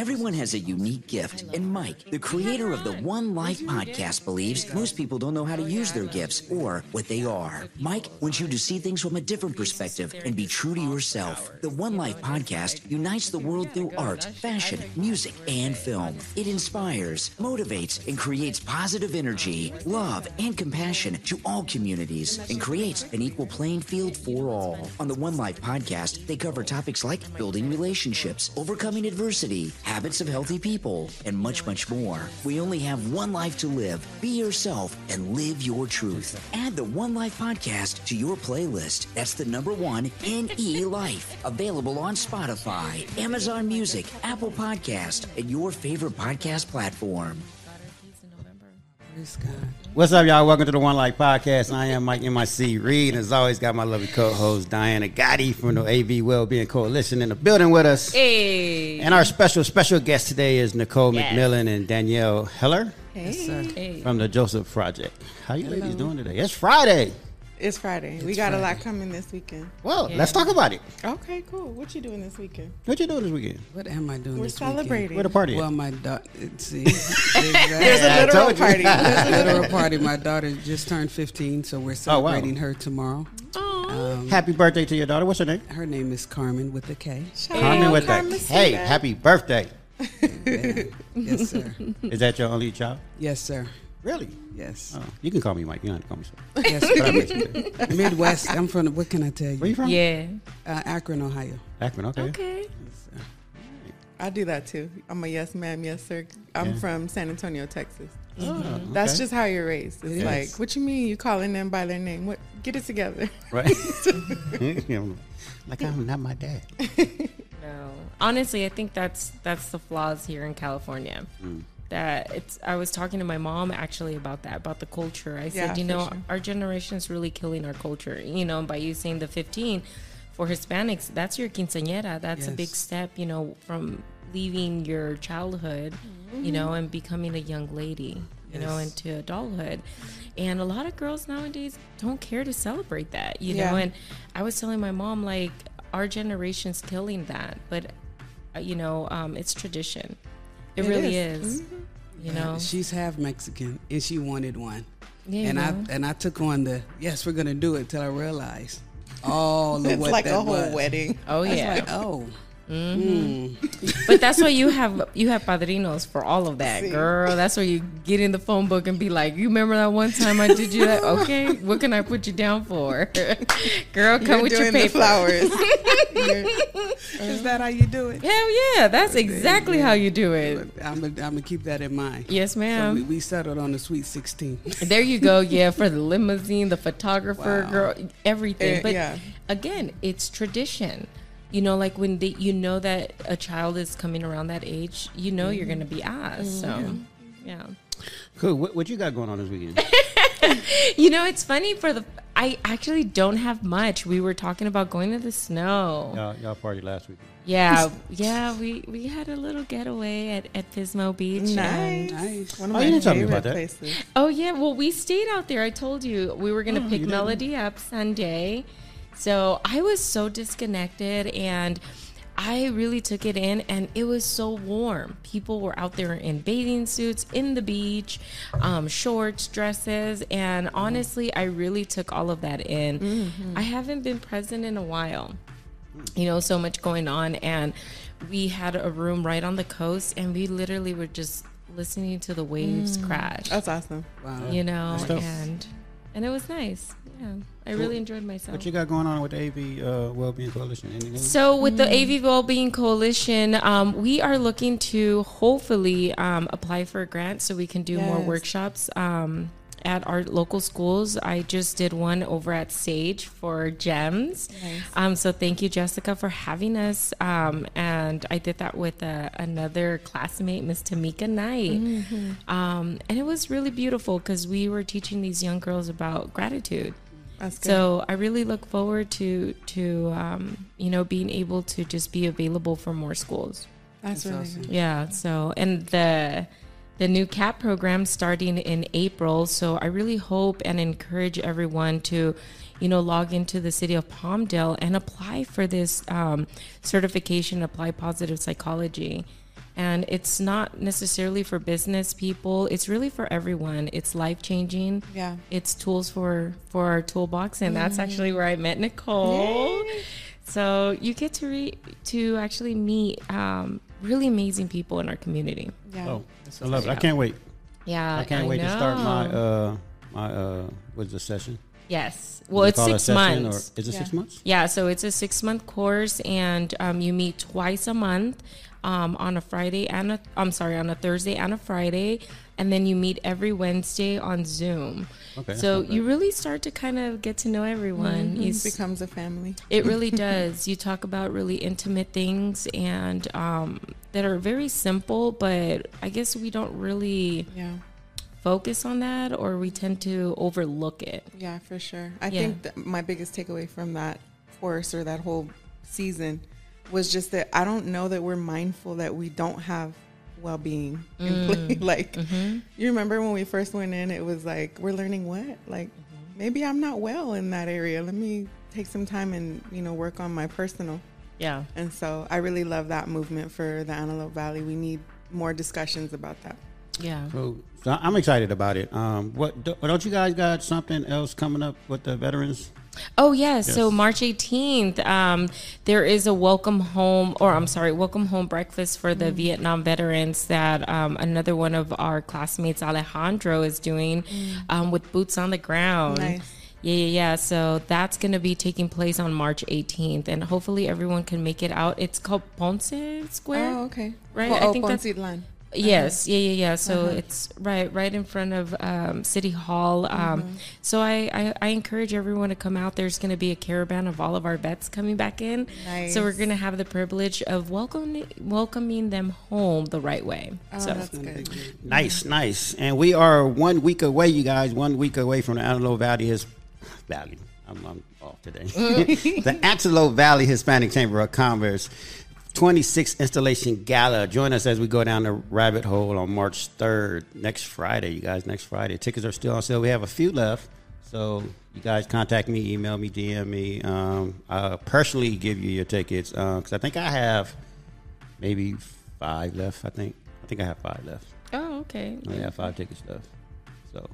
Everyone has a unique gift, and Mike, the creator of the One Life podcast, believes most people don't know how to use their gifts or what they are. Mike wants you to see things from a different perspective and be true to yourself. The One Life podcast unites the world through art, fashion, music, and film. It inspires, motivates, and creates positive energy, love, and compassion to all communities and creates an equal playing field for all. On the One Life podcast, they cover topics like building relationships, overcoming adversity, habits of healthy people, and much, much more. We only have one life to live. Be yourself and live your truth. Add the One Life podcast to your playlist. That's the number one NE Life. Available on Spotify, Amazon Music, Apple Podcast, and your favorite podcast platform. What's up, y'all? Welcome to the One Life Podcast. I am Mike MIC Reed, and as always, got my lovely co-host Diana Gotti from the AV Wellbeing Coalition in the building with us. Hey. And our special special guest today is Nicole Yes. McMillan and Danielle Heller Hey. from the Joseph Project. How you ladies doing today? It's Friday. It's Friday. we got a lot coming this weekend. Well, let's talk about it. Okay, cool. What you doing this weekend? What you doing this weekend? What am I doing We're this celebrating. Where the party? Well, my daughter. See, There's there's a I literal told you. party. a literal party. My daughter just turned 15, so we're Oh, wow. celebrating her tomorrow. Um, Happy birthday to your daughter. What's her name? her name is Carmen with a K. Carmen with that. Carmen Hey, happy birthday. Yes, sir. Is that your only child? Yes, sir. Really? Yes. Oh, you can call me Mike. You don't have to call me so. Yes. But I miss you, too. Midwest. I'm from. What can I tell you? Where you you? from? Yeah. Uh, Akron, Ohio. Akron. Okay. Okay. I do that too. I'm a yes ma'am, yes sir. I'm Yeah. from San Antonio, Texas. Oh, That's okay. just how you're raised. It's It like, what you mean you calling them by their name? What? Get it together. right. like I'm not my dad. No. Honestly, I think that's that's the flaws here in California. Mm. That it's. I was talking to my mom actually about that, about the culture. I said, Yeah, you know, sure. our generation is really killing our culture. You know, by using the 15 for Hispanics, that's your quinceañera. That's a big step. You know, from leaving your childhood, you know, and becoming a young lady. You know, into adulthood. And a lot of girls nowadays don't care to celebrate that, you Yeah. know. And I was telling my mom, like, our generation's killing that, but uh, you know, um, it's tradition. It, It really is. is. You know, She's half Mexican, and she wanted one. yeah, and you I and I took on the yes, we're gonna do it till I realized all the it's what like that a whole was. wedding. oh I was yeah, like, oh, but that's why you have you have padrinos for all of that, See. girl. That's where you get in the phone book and be like, "You remember that one time I did you that? Okay, what can I put you down for, girl? Come You're with your doing the paper." flowers. is that how you do it? Hell yeah, that's exactly how you do it. I'm gonna keep that in mind. Yes, So ma'am. we, we settled on the sweet 16. There you go. Yeah, for the limousine, the photographer, Wow. girl, everything. Eh, but yeah. again, it's tradition. You know, like when they, you know that a child is coming around that age, you know you're going to be mm-hmm. asked. So, mm-hmm. yeah. Cool. What, what you got going on this weekend? You know, it's funny for the. I actually don't have much. We were talking about going to the snow. y'all, y'all party last week. Yeah, yeah. We we had a little getaway at at Pismo Beach. and- nice. Nice. One of Oh, my you didn't tell me favorite about that. places. Oh yeah, well we stayed out there. I told you we were gonna Oh, pick you did? Melody up Sunday. So I was so disconnected and I really took it in and it was so warm. People were out there in bathing suits in the beach, um, shorts, dresses, and honestly I really took all of that in. I haven't been present in a while you know, so much going on. And we had a room right on the coast, and we literally were just listening to the waves crash. That's awesome. Wow. You know, and and it was nice. Yeah, I really enjoyed myself. What you got going on with the AV uh, Wellbeing Coalition? Any news? So, with the AV Wellbeing Coalition, um, we are looking to hopefully um, apply for a grant so we can do more workshops um, at our local schools. I just did one over at Sage for GEMS. Nice. Um, so, thank you, Jessica, for having us. Um, and I did that with uh, another classmate, Miss Tamika Knight. Um, and it was really beautiful because we were teaching these young girls about gratitude. That's good. So I really look forward to to um, you know being able to just be available for more schools. That's, That's really awesome. good. Yeah. So and the the new CAP program starting in April. So I really hope and encourage everyone to, you know, log into the city of Palmdale and apply for this um, certification, apply positive psychology. And it's not necessarily for business people. It's really for everyone. It's life changing. Yeah. It's tools for for our toolbox, and that's actually where I met Nicole. So you get to re- to actually meet um, really amazing people in our community. Yeah. Oh, I love it. I can't wait. Yeah, I can't wait to start my uh my uh what's the session? yes. Well, it's six months. Or is it six months? Yeah, so it's a six month course, and um, you meet twice a month um, on a Friday and a I'm sorry on a Thursday and a Friday, and then you meet every Wednesday on Zoom. Okay, so you really start to kind of get to know everyone. You It becomes a family. it really does. You talk about really intimate things and um, that are very simple, but I guess we don't really Yeah. focus on that, or we tend to overlook it. Yeah, for sure. I Yeah. think that my biggest takeaway from that course or that whole season was just that I don't know that we're mindful that we don't have well being Mm. like, Mm-hmm. you remember when we first went in, it was like, we're learning what? Like, Mm-hmm. maybe I'm not well in that area. Let me take some time and, you know, work on my personal. Yeah. And so I really love that movement for the Antelope Valley. We need more discussions about that. Yeah. So, so I'm excited about it. Um, what don't you guys got something else coming up with the veterans? Oh yeah, so March 18th, um, there is a welcome home, or I'm sorry, welcome home breakfast for Mm. the Vietnam veterans that um, another one of our classmates, Alejandro, is doing um, with boots on the ground. Mm. Nice. Yeah, yeah, yeah. So that's going to be taking place on March 18th, and hopefully everyone can make it out. It's called Ponce Square. Oh, okay. Right, Oh, I oh, think that's- Poncitlan. Yes, yeah, yeah, yeah. So it's right, right in front of um, City Hall. Um, So I, I, I encourage everyone to come out. There's going to be a caravan of all of our vets coming back in. So we're going to have the privilege of welcoming welcoming them home the right way. Oh, so that's good. Nice, nice. And we are one week away, you guys. One week away from the Antelope Valley is Valley. I'm, I'm off today. the Antelope Valley Hispanic Chamber of Commerce 26th Installation Gala. Join us as we go down the rabbit hole on March 3rd, next Friday. You guys, next Friday. Tickets are still on sale. We have a few left. So you guys contact me, email me, DM me. Um, I'll personally give you your tickets because I think I have maybe five left. I think I think I have five left. oh, okay. I have five tickets left. So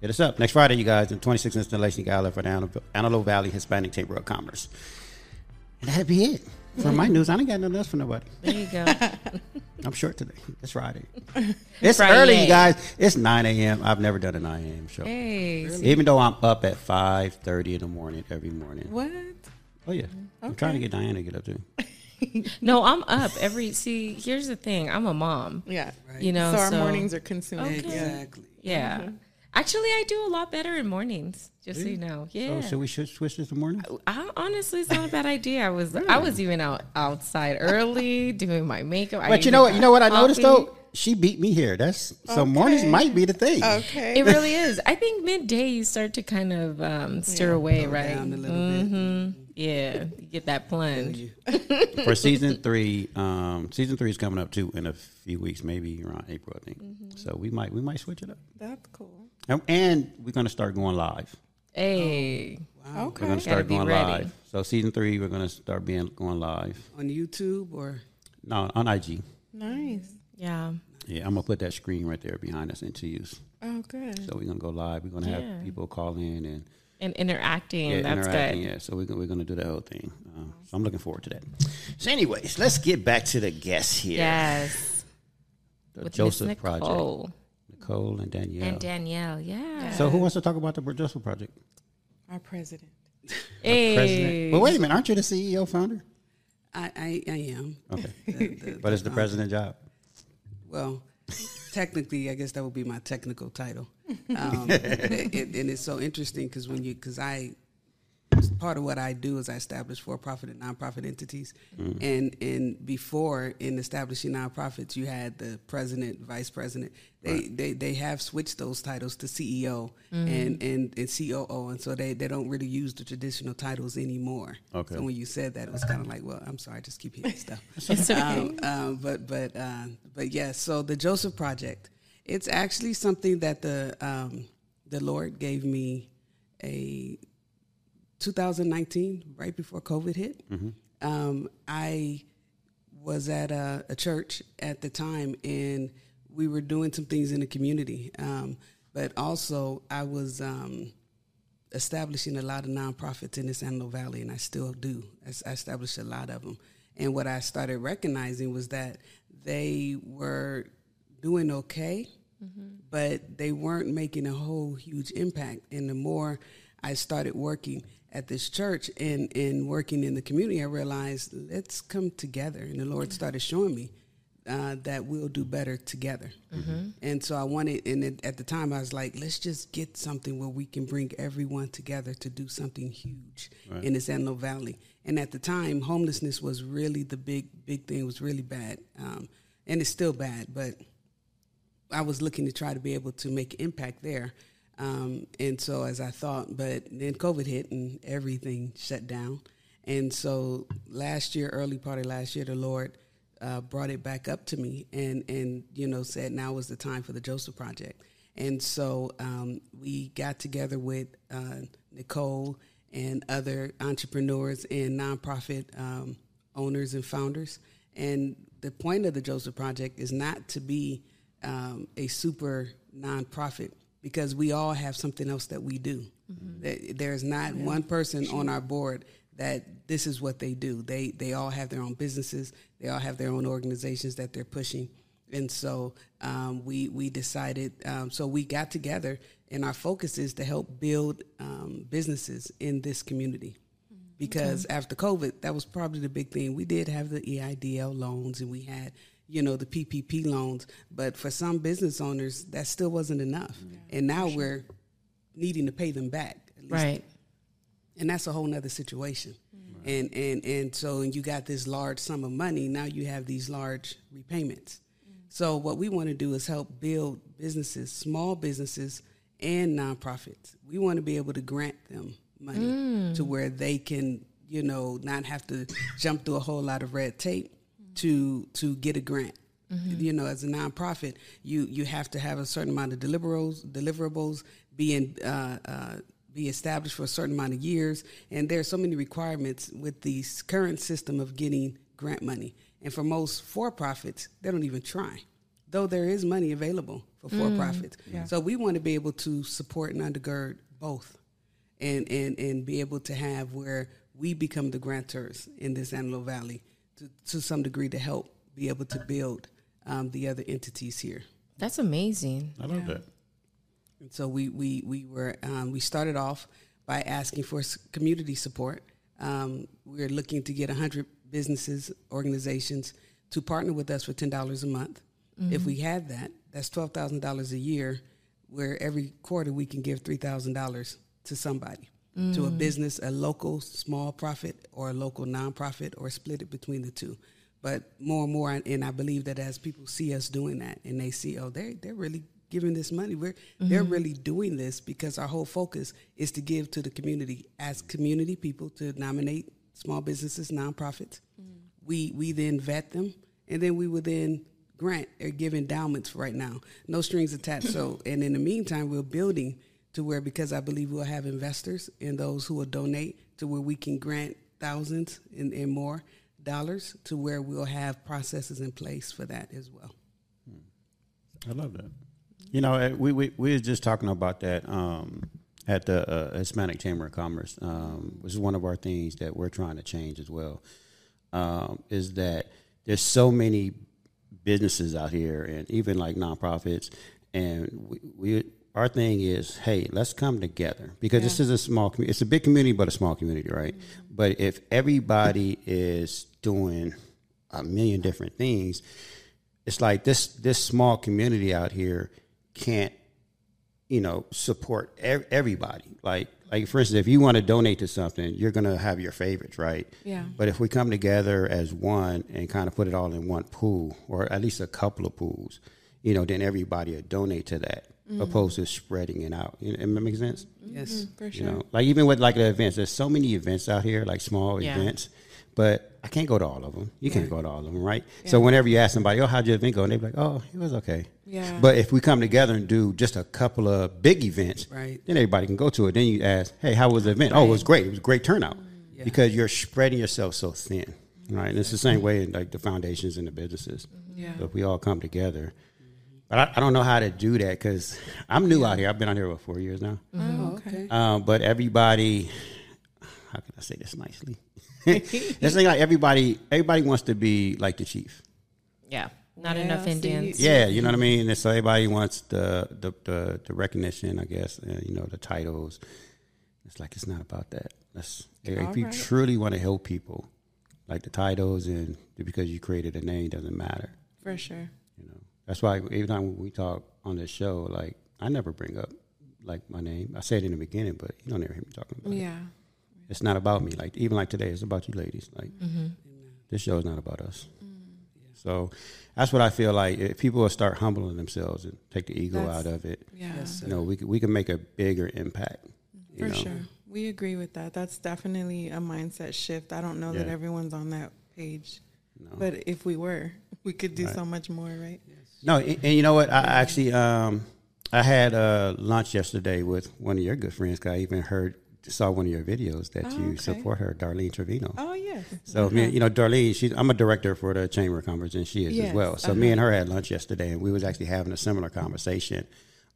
hit us up next Friday, you guys, the 26th installation gala for the Antelope Valley Hispanic Chamber of Commerce. And that'd be it. For my news, I ain't got nothing else for nobody. There you go. I'm short today. It's Friday. It's Friday. early, you guys. It's 9 a.m. I've never done a 9 a.m. show. hey. Even though I'm up at 5.30 in the morning every morning. What? Oh, yeah. I'm trying to get Diana to get up too. No, I'm up every. See, here's the thing. I'm a mom. Yeah. You know, so our so- mornings are consumed. Okay. Yeah. Exactly. Yeah. Mm-hmm. Actually, I do a lot better in mornings. Just so you know. Yeah. Oh, should we should switch this to morning? I, honestly, it's not a bad idea. I was I was even out outside early doing my makeup. I But you know what? You know what I noticed coffee. though? She beat me here. That's so mornings might be the thing. Okay. It really is. I think midday you start to kind of um, stir away, right? Down a little bit. Yeah, you get that plunge. for season three. Um, season three is coming up too in a few weeks, maybe around April, I think. Mm-hmm. So we might we might switch it up, That's cool. And, and we're gonna start going live. Hey, okay. We're gonna start going ready. live. So season three, we're gonna start being going live. On YouTube or No, on IG. Nice. yeah, Yeah, I'm gonna put that screen right there behind us into use. Oh, good. So we're gonna go live. We're gonna Yeah. have people call in and and interacting. yeah, that's interacting. good. Yeah, so we're, gonna- we're gonna do that whole thing. Uh, so I'm looking forward to that. So, anyways, let's get back to the guests here. Yes, the with Joseph Project. Nicole Nicole and Danielle. and Danielle. Yeah. So who wants to talk about the Joseph Project? Our president. hey, President. Well, wait a minute. Aren't you the CEO founder? I, I, I am. Okay. The- the- but it's the president job. Well, technically, I guess that would be my technical title. Um, it, it- and it's so interesting because when you, because I, part of what I do is I establish for-profit and nonprofit entities, and and before in establishing nonprofits, you had the president, vice president. They they, they have switched those titles to CEO and, and and COO, and so they, they don't really use the traditional titles anymore. Okay. So when you said that, it was kind of like, well, I'm sorry, I just keep hearing stuff. It's okay. Um, um, but but uh, but yes. so the Joseph Project, it's actually something that the um, the Lord gave me a 2019, right before COVID hit. Um, I was at a, a, church at the time, and we were doing some things in the community. Um, but also, I was um, establishing a lot of nonprofits in the San Antonio Valley, and I still do. I established a lot of them. And what I started recognizing was that they were doing okay, mm-hmm. but they weren't making a whole huge impact. And the more I started working at this church and, and working in the community, I realized let's come together. And the Lord started showing me uh, that we'll do better together. Mm-hmm. And so I wanted, and it, at the time I was like, let's just get something where we can bring everyone together to do something huge right. in the San Valley. And at the time, homelessness was really the big, big thing. It was really bad, um, and it's still bad. But I was looking to try to be able to make impact there. Um, and so as I thought, but then COVID hit and everything shut down. And so last year, early part of last year, the Lord uh, brought it back up to me and, and, you know, said now was the time for the Joseph Project. And so um, we got together with uh, Nicole and other entrepreneurs and nonprofit um, owners and founders. And the point of the Joseph Project is not to be um, a super nonprofit because we all have something else that we do. Mm-hmm. There's not yeah. one person sure. on our board that this is what they do. They they all have their own businesses. They all have their own organizations that they're pushing. And so um, we we decided. Um, so we got together, and our focus is to help build um, businesses in this community. Because okay. after COVID, that was probably the big thing. We did have the EIDL loans, and we had you know the PPP loans, but for some business owners that still wasn't enough, yeah, and now sure. we're needing to pay them back, right? And that's a whole nother situation. Right. And and and so and you got this large sum of money. Now you have these large repayments. Mm. So what we want to do is help build businesses, small businesses, and nonprofits. We want to be able to grant them money mm. to where they can, you know, not have to jump through a whole lot of red tape to to get a grant. Mm-hmm. You know, as a nonprofit, you you have to have a certain amount of deliverables deliverables being uh, uh, be established for a certain amount of years, and there are so many requirements with the current system of getting grant money. And for most for profits, they don't even try, though there is money available for for profits. Mm, yeah. So we want to be able to support and undergird both, and and and be able to have where we become the grantors in this Antelope Valley to, to some degree to help be able to build um, the other entities here. That's amazing. I love yeah. that. And so we we we were um, we started off by asking for community support. Um, we are looking to get hundred businesses organizations to partner with us for ten dollars a month. Mm-hmm. If we had that, that's twelve thousand dollars a year. Where every quarter we can give three thousand dollars to somebody mm. to a mm. business, a local small profit or a local nonprofit, or split it between the two. But more and more, and I believe that as people see us doing that, and they see, oh, they they're really giving this money. We're mm-hmm. they're really doing this because our whole focus is to give to the community as community people to nominate small businesses, nonprofits. Mm. We we then vet them, and then we would then grant or give endowments right now, no strings attached. so, and in the meantime, we're building to where because I believe we'll have investors and those who will donate to where we can grant thousands and, and more dollars to where we'll have processes in place for that as well. I love that. You know, eh, we we, we were just talking about that um, at the uh, Hispanic Chamber of Commerce, um, which is one of our things that we're trying to change as well. Um, is that there's so many businesses out here, and even like nonprofits, and we, we our thing is, hey, let's come together because yeah. this is a small community. It's a big community, but a small community, right? Mm-hmm. But if everybody is doing a million different things, it's like this this small community out here can't, you know, support ev- everybody. Like like for instance, if you want to donate to something, you're gonna have your favorites, right? Yeah. But if we come together as one and kind of put it all in one pool, or at least a couple of pools, you know, then everybody will donate to that mm-hmm. opposed to spreading it out. You know, it makes sense. Yes, mm-hmm, for sure. You know, like even with like the events, there's so many events out here, like small yeah. events, but I can't go to all of them. You yeah. can't go to all of them, right? Yeah. So whenever you ask somebody, "Oh, how'd your event go?" and they're like, "Oh, it was okay." Yeah. But if we come together and do just a couple of big events, right. then everybody can go to it. Then you ask, "Hey, how was the event?" Right. Oh, it was great. It was a great turnout because you're spreading yourself so thin. right? And it's the same way in like the foundations and the businesses. Yeah. So if we all come together, but I, I don't know how to do that because I'm new out here. I've been out here for four years now. Oh, okay. Um, but everybody, how can I say this nicely? Let's like everybody, everybody wants to be like the chief. Yeah, not Yeah, enough see, Indians. Yeah, you know what I mean. And so everybody wants the the the, the recognition, I guess. Uh, you know, the titles. It's like it's not about that. That's if All you truly want to help people, like the titles and because you created a name doesn't matter. For sure. You know, that's why every time we talk on this show, like I never bring up like my name. I said it in the beginning, but you don't ever hear me talking about it. Yeah. It's not about me. Like even like today, it's about you ladies. Like Mm-hmm. this show is not about us. So that's what I feel like. If people will start humbling themselves and take the ego That's- out of it, Yeah. Yes, you know, we can, we can make a bigger impact. For know? sure. We agree with that. That's definitely a mindset shift. I don't know that everyone's on that page. No. But if we were, we could do Right. so much more, right? No, and, and you know what? I actually, um, I had uh, lunch yesterday with one of your good friends. 'cause I even heard, saw one of your videos that Oh, you okay. support her, Darlene Trevino. Oh, yes. So me, you know, Darlene, she's I'm a director for the Chamber of Commerce, and she is Yes, as well. So me uh-huh. and her had lunch yesterday, and we was actually having a similar conversation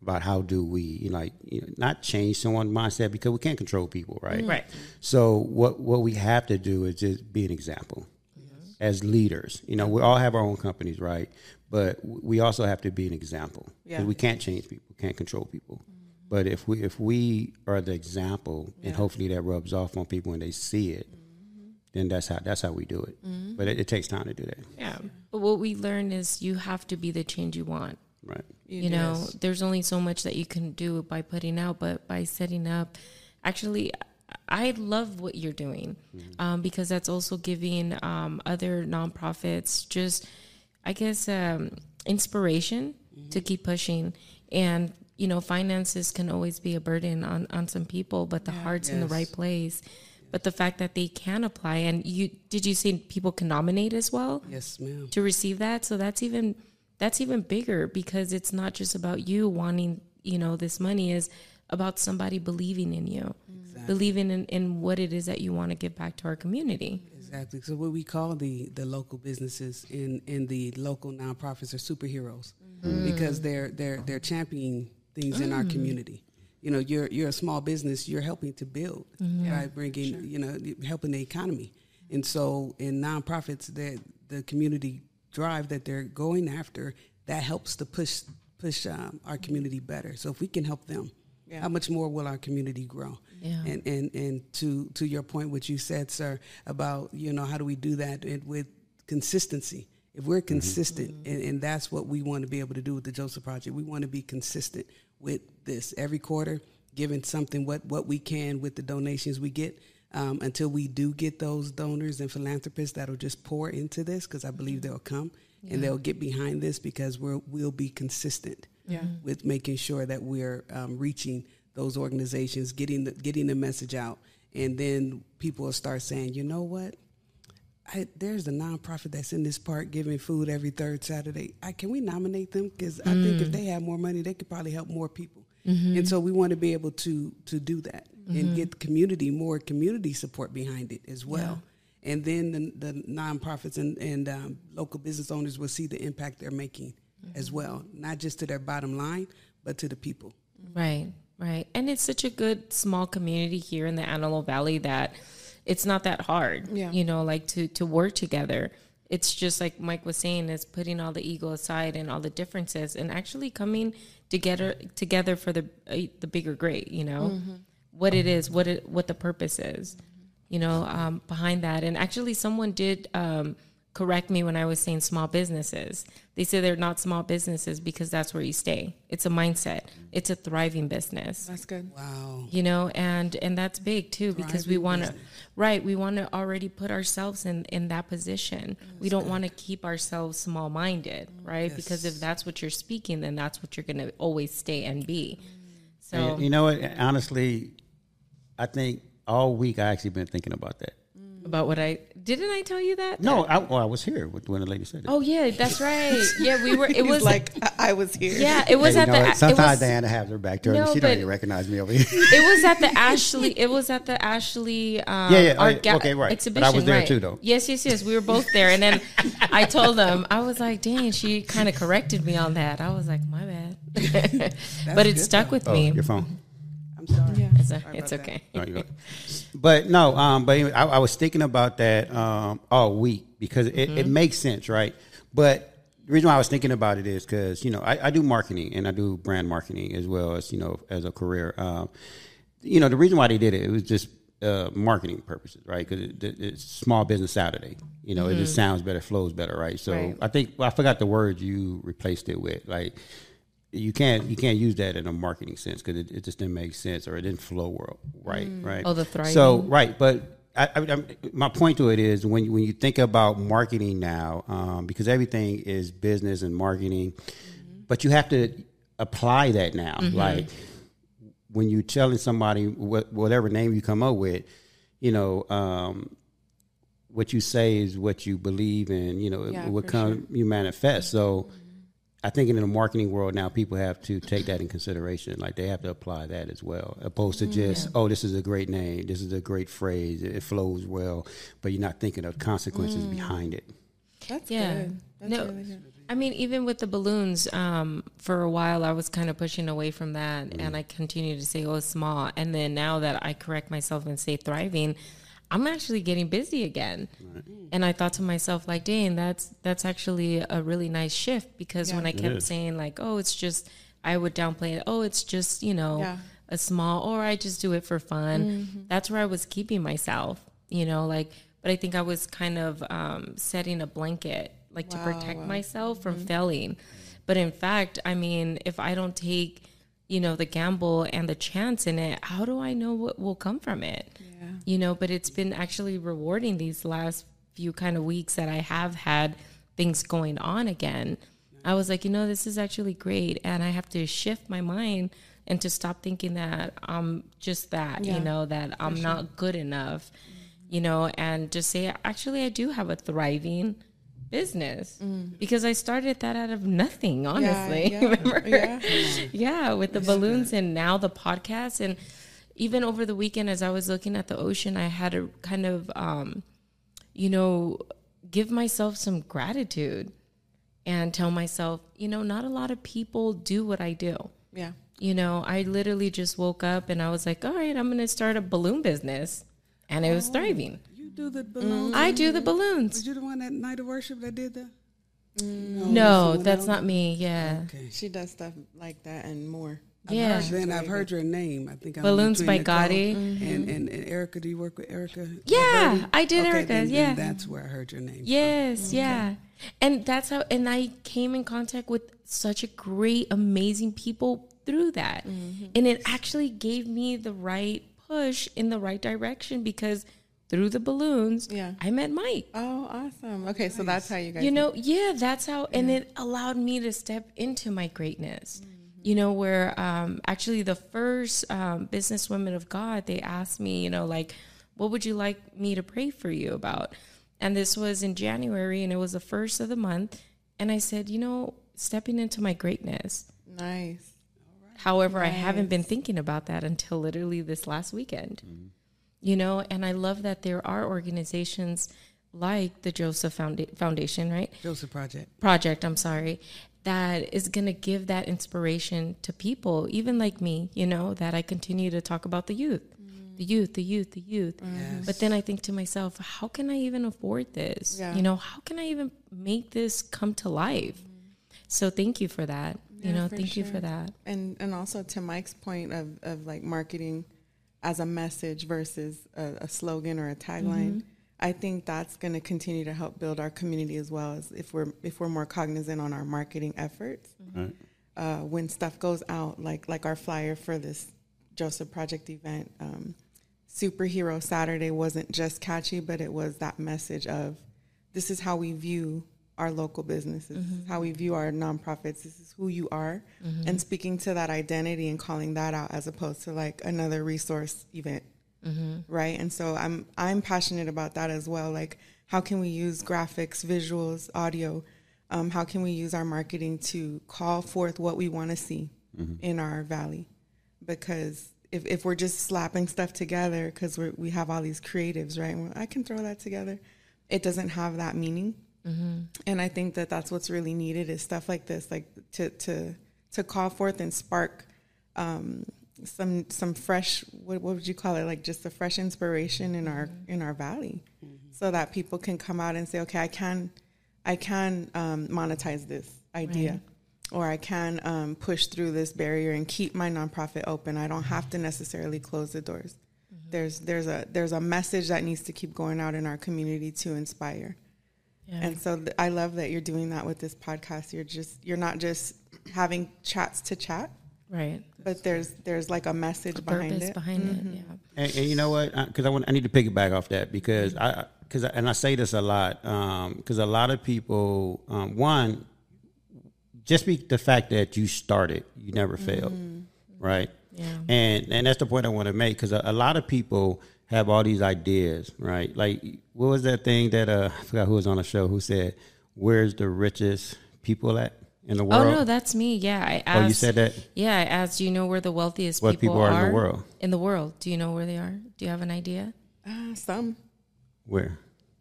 about how do we, you know, like, you know, not change someone's mindset because we can't control people, right? Right. So what what we have to do is just be an example as leaders. You know, we all have our own companies, right? But we also have to be an example. 'Cause Yeah. We can't change people, can't control people. But if we if we are the example, and hopefully that rubs off on people and they see it, then that's how that's how we do it. But it, it takes time to do that, Yeah. But what we learn is you have to be the change you want. right? you know there's only so much that you can do by putting out but by setting up actually i love what you're doing um, because that's also giving um, other nonprofits just i guess um, inspiration to keep pushing. And you know finances can always be a burden on, on some people but the heart's in the right place. But the fact that they can apply and you did you say people can nominate as well? Yes, ma'am. to receive that? So that's even that's even bigger because it's not just about you wanting you know this money is about somebody believing in you. Believing in, in what it is that you want to give back to our community Exactly. So what we call the the local businesses in in the local nonprofits are superheroes mm-hmm. because they're they're they're championing things in our mm. community. You know, you're you're a small business. You're helping to build mm-hmm. by bringing you know helping the economy. And so in nonprofits, that the community drive that they're going after that helps to push push um, our community better. So if we can help them, Yeah. how much more will our community grow? Yeah. And and and to to your point, what you said, sir, about you know how do we do that it, with consistency? If we're consistent, and, and that's what we want to be able to do with the Joseph Project, we want to be consistent with this every quarter, giving something what what we can with the donations we get. Um, until we do get those donors and philanthropists that'll just pour into this, because I believe they'll come and they'll get behind this because we're we'll be consistent Yeah. with making sure that we're um, reaching those organizations, getting the getting the message out, and then people will start saying, you know what, I, there's a nonprofit that's in this park giving food every third Saturday. I, can we nominate them? Because I think if mm. they have more money, they could probably help more people. Mm-hmm. And so we want to be able to to do that and mm-hmm. get the community more community support behind it as well. And then the, the nonprofits and, and um, local business owners will see the impact they're making mm-hmm. as well, not just to their bottom line, but to the people. right right. And it's such a good small community here in the antelope valley that it's not that hard Yeah. you know like to to work together. It's just like mike was saying is putting all the ego aside and all the differences and actually coming together together for the uh, the bigger great you know? What it is what it what the purpose is you know um, behind that. And actually someone did um, correct me when i was saying small businesses. They say they're not small businesses because that's where you stay. It's a mindset. It's a thriving business. That's good. Wow. you know and and that's big too because we want to right we want to already put ourselves in in that position. We don't want to keep ourselves small minded right because if that's what you're speaking then that's what you're going to always stay and be. So And you know what? Honestly, I think all week I actually been thinking about that. about what i Didn't I tell you that? No, I, well, I was here when the lady said it. Oh yeah, that's right. Yeah, we were. It was like I I was here. Yeah, it was Hey, you at know the. what? Sometimes was, Diana has her back to her. No, she but- don't even recognize me over here. It was at the Ashley. It was at the Ashley. Um, Yeah, yeah, oh, art yeah, okay, right. But I Exhibition. was there right. too, though. Yes, yes, yes. We were both there, and then I told them I was like, "Dang," she kind of corrected me on that. I was like, "My bad," but it good, stuck though. with oh, me. your phone. I'm sorry. Yeah. It's, Sorry it's okay. No. But no, um, but anyway, I, I was thinking about that um, all week because it, Mm-hmm. it makes sense, right? But the reason why I was thinking about it is because you know I, I do marketing and I do brand marketing as well as you know as a career. Um, you know the reason why they did it it was just uh, marketing purposes, right? Because it, it- it's Small Business Saturday. You know, it just sounds better, flows better, right? So Right. I think well, I forgot the word you replaced it with, like you can't you can't use that in a marketing sense because it, it just didn't make sense or it didn't flow well, right? Right. Oh, the thriving. So right, but I, I, my point to it is when you, when you think about marketing now, um, because everything is business and marketing, but you have to apply that now. Like when you're telling somebody what, whatever name you come up with, you know. Um, what you say is what you believe in, you know, Yeah, what come you manifest. So I think in the marketing world now, people have to take that in consideration. Like they have to apply that as well, opposed to mm, just, oh, this is a great name, this is a great phrase, it flows well, but you're not thinking of consequences mm. behind it. That's Yeah. good. That's No. really good. I mean, even with the balloons, um, for a while I was kind of pushing away from that, and mm. I continued to say, "Oh, small." And then now that I correct myself and say thriving, I'm actually getting busy again. Mm. And I thought to myself, like, "Dang, that's that's actually a really nice shift." Because when I kept saying like, "Oh, it's just," I would downplay it. Oh, it's just you know Yeah. a small, or I just do it for fun. Mm-hmm. That's where I was keeping myself. You know, like, but I think I was kind of um, setting a blanket like to protect myself from mm-hmm. failing. But in fact, I mean, if I don't take, you know, the gamble and the chance in it, how do I know what will come from it? Yeah. You know, but it's been actually rewarding these last few kind of weeks that I have had things going on again. I was like, you know, this is actually great. And I have to shift my mind and to stop thinking that I'm just that, Yeah, you know, that I'm not good enough, you know, and just say, actually, I do have a thriving business because I started that out of nothing, honestly. yeah, Remember? yeah. yeah, with the balloons and now the podcast. And even over the weekend, as I was looking at the ocean, I had to kind of, um, you know, give myself some gratitude and tell myself, you know, not a lot of people do what I do. Yeah. You know, I literally just woke up and I was like, all right, I'm going to start a balloon business. And it was thriving. You do the mm. balloons. I do the Was you the one at night of worship that did the? Mm. Oh, no, someone that's else? not me. Yeah. Okay. She does stuff like that and more. Yeah. Then I've heard your name. I think I'm Balloons by Nicole Gotti. And, mm-hmm. and and Erica. Do you work with Erica? Yeah, Birdie? I did okay, Erica, Then, then yeah. that's where I heard your name. Yes, mm. yeah. And that's how and I came in contact with such a great amazing people through that. Mm-hmm. And it actually gave me the right push in the right direction because through the balloons, Yeah. I met Mike. Oh, awesome. Okay, so that's how you guys. You know, yeah, that's how, and it allowed me to step into my greatness. You know, where um, actually the first um, business women of God, they asked me, you know, like, what would you like me to pray for you about? And this was in January, and it was the first of the month. And I said, you know, stepping into my greatness. Nice. However, I haven't been thinking about that until literally this last weekend. You know, and I love that there are organizations like the Joseph Founda- Foundation, right? Joseph Project. Project, I'm sorry, that is going to give that inspiration to people, even like me, you know, that I continue to talk about the youth, mm. the youth, the youth, the youth. Mm-hmm. But then I think to myself, how can I even afford this? Yeah. You know, how can I even make this come to life? Mm-hmm. So thank you for that. you know, for thank you for that. And and also to Mike's point of of like marketing as a message versus a, a slogan or a tagline. Mm-hmm. I think that's going to continue to help build our community as well as if we're if we're more cognizant on our marketing efforts. Mm-hmm. Uh, when stuff goes out, like like our flyer for this Joseph Project event, um, Superhero Saturday wasn't just catchy, but it was that message of this is how we view our local businesses, this is how we view our nonprofits, this is who you are, mm-hmm. and speaking to that identity and calling that out as opposed to like another resource event mm-hmm. right? And so I'm I'm passionate about that as well. Like, how can we use graphics, visuals, audio? Um, how can we use our marketing to call forth what we want to see mm-hmm. in our valley? Because if, if we're just slapping stuff together, because we we have all these creatives, right? Well, I can throw that together. It doesn't have that meaning and I think that that's what's really needed is stuff like this, like to to to call forth and spark um, some some fresh what, what would you call it like just a fresh inspiration in our in our valley, so that people can come out and say, okay, I can I can um, monetize this idea. Or I can um, push through this barrier and keep my nonprofit open. I don't have to necessarily close the doors. There's there's a there's a message that needs to keep going out in our community to inspire. Yeah. And so th- I love that you're doing that with this podcast. You're just you're not just having chats to chat, right. but there's there's like a message behind Purpose it. behind it. Mm-hmm. Yeah. And, and you know what? Because I want, I need to piggyback off that because I, mm-hmm. because and I say this a lot um, because a lot of people, um, one, just be the fact that you started, you never failed, mm-hmm. right? Yeah. And and that's the point I want to make because a, a lot of people have all these ideas, right? Like what was that thing that uh, I forgot who was on the show who said, "Where's the richest people at in the world?" Oh no, that's me. Yeah, I asked. Oh, you said that? Yeah, I asked. Do you know where the wealthiest What people, people are in the world. In the world, do you know where they are? Do you have an idea? Uh, some Where?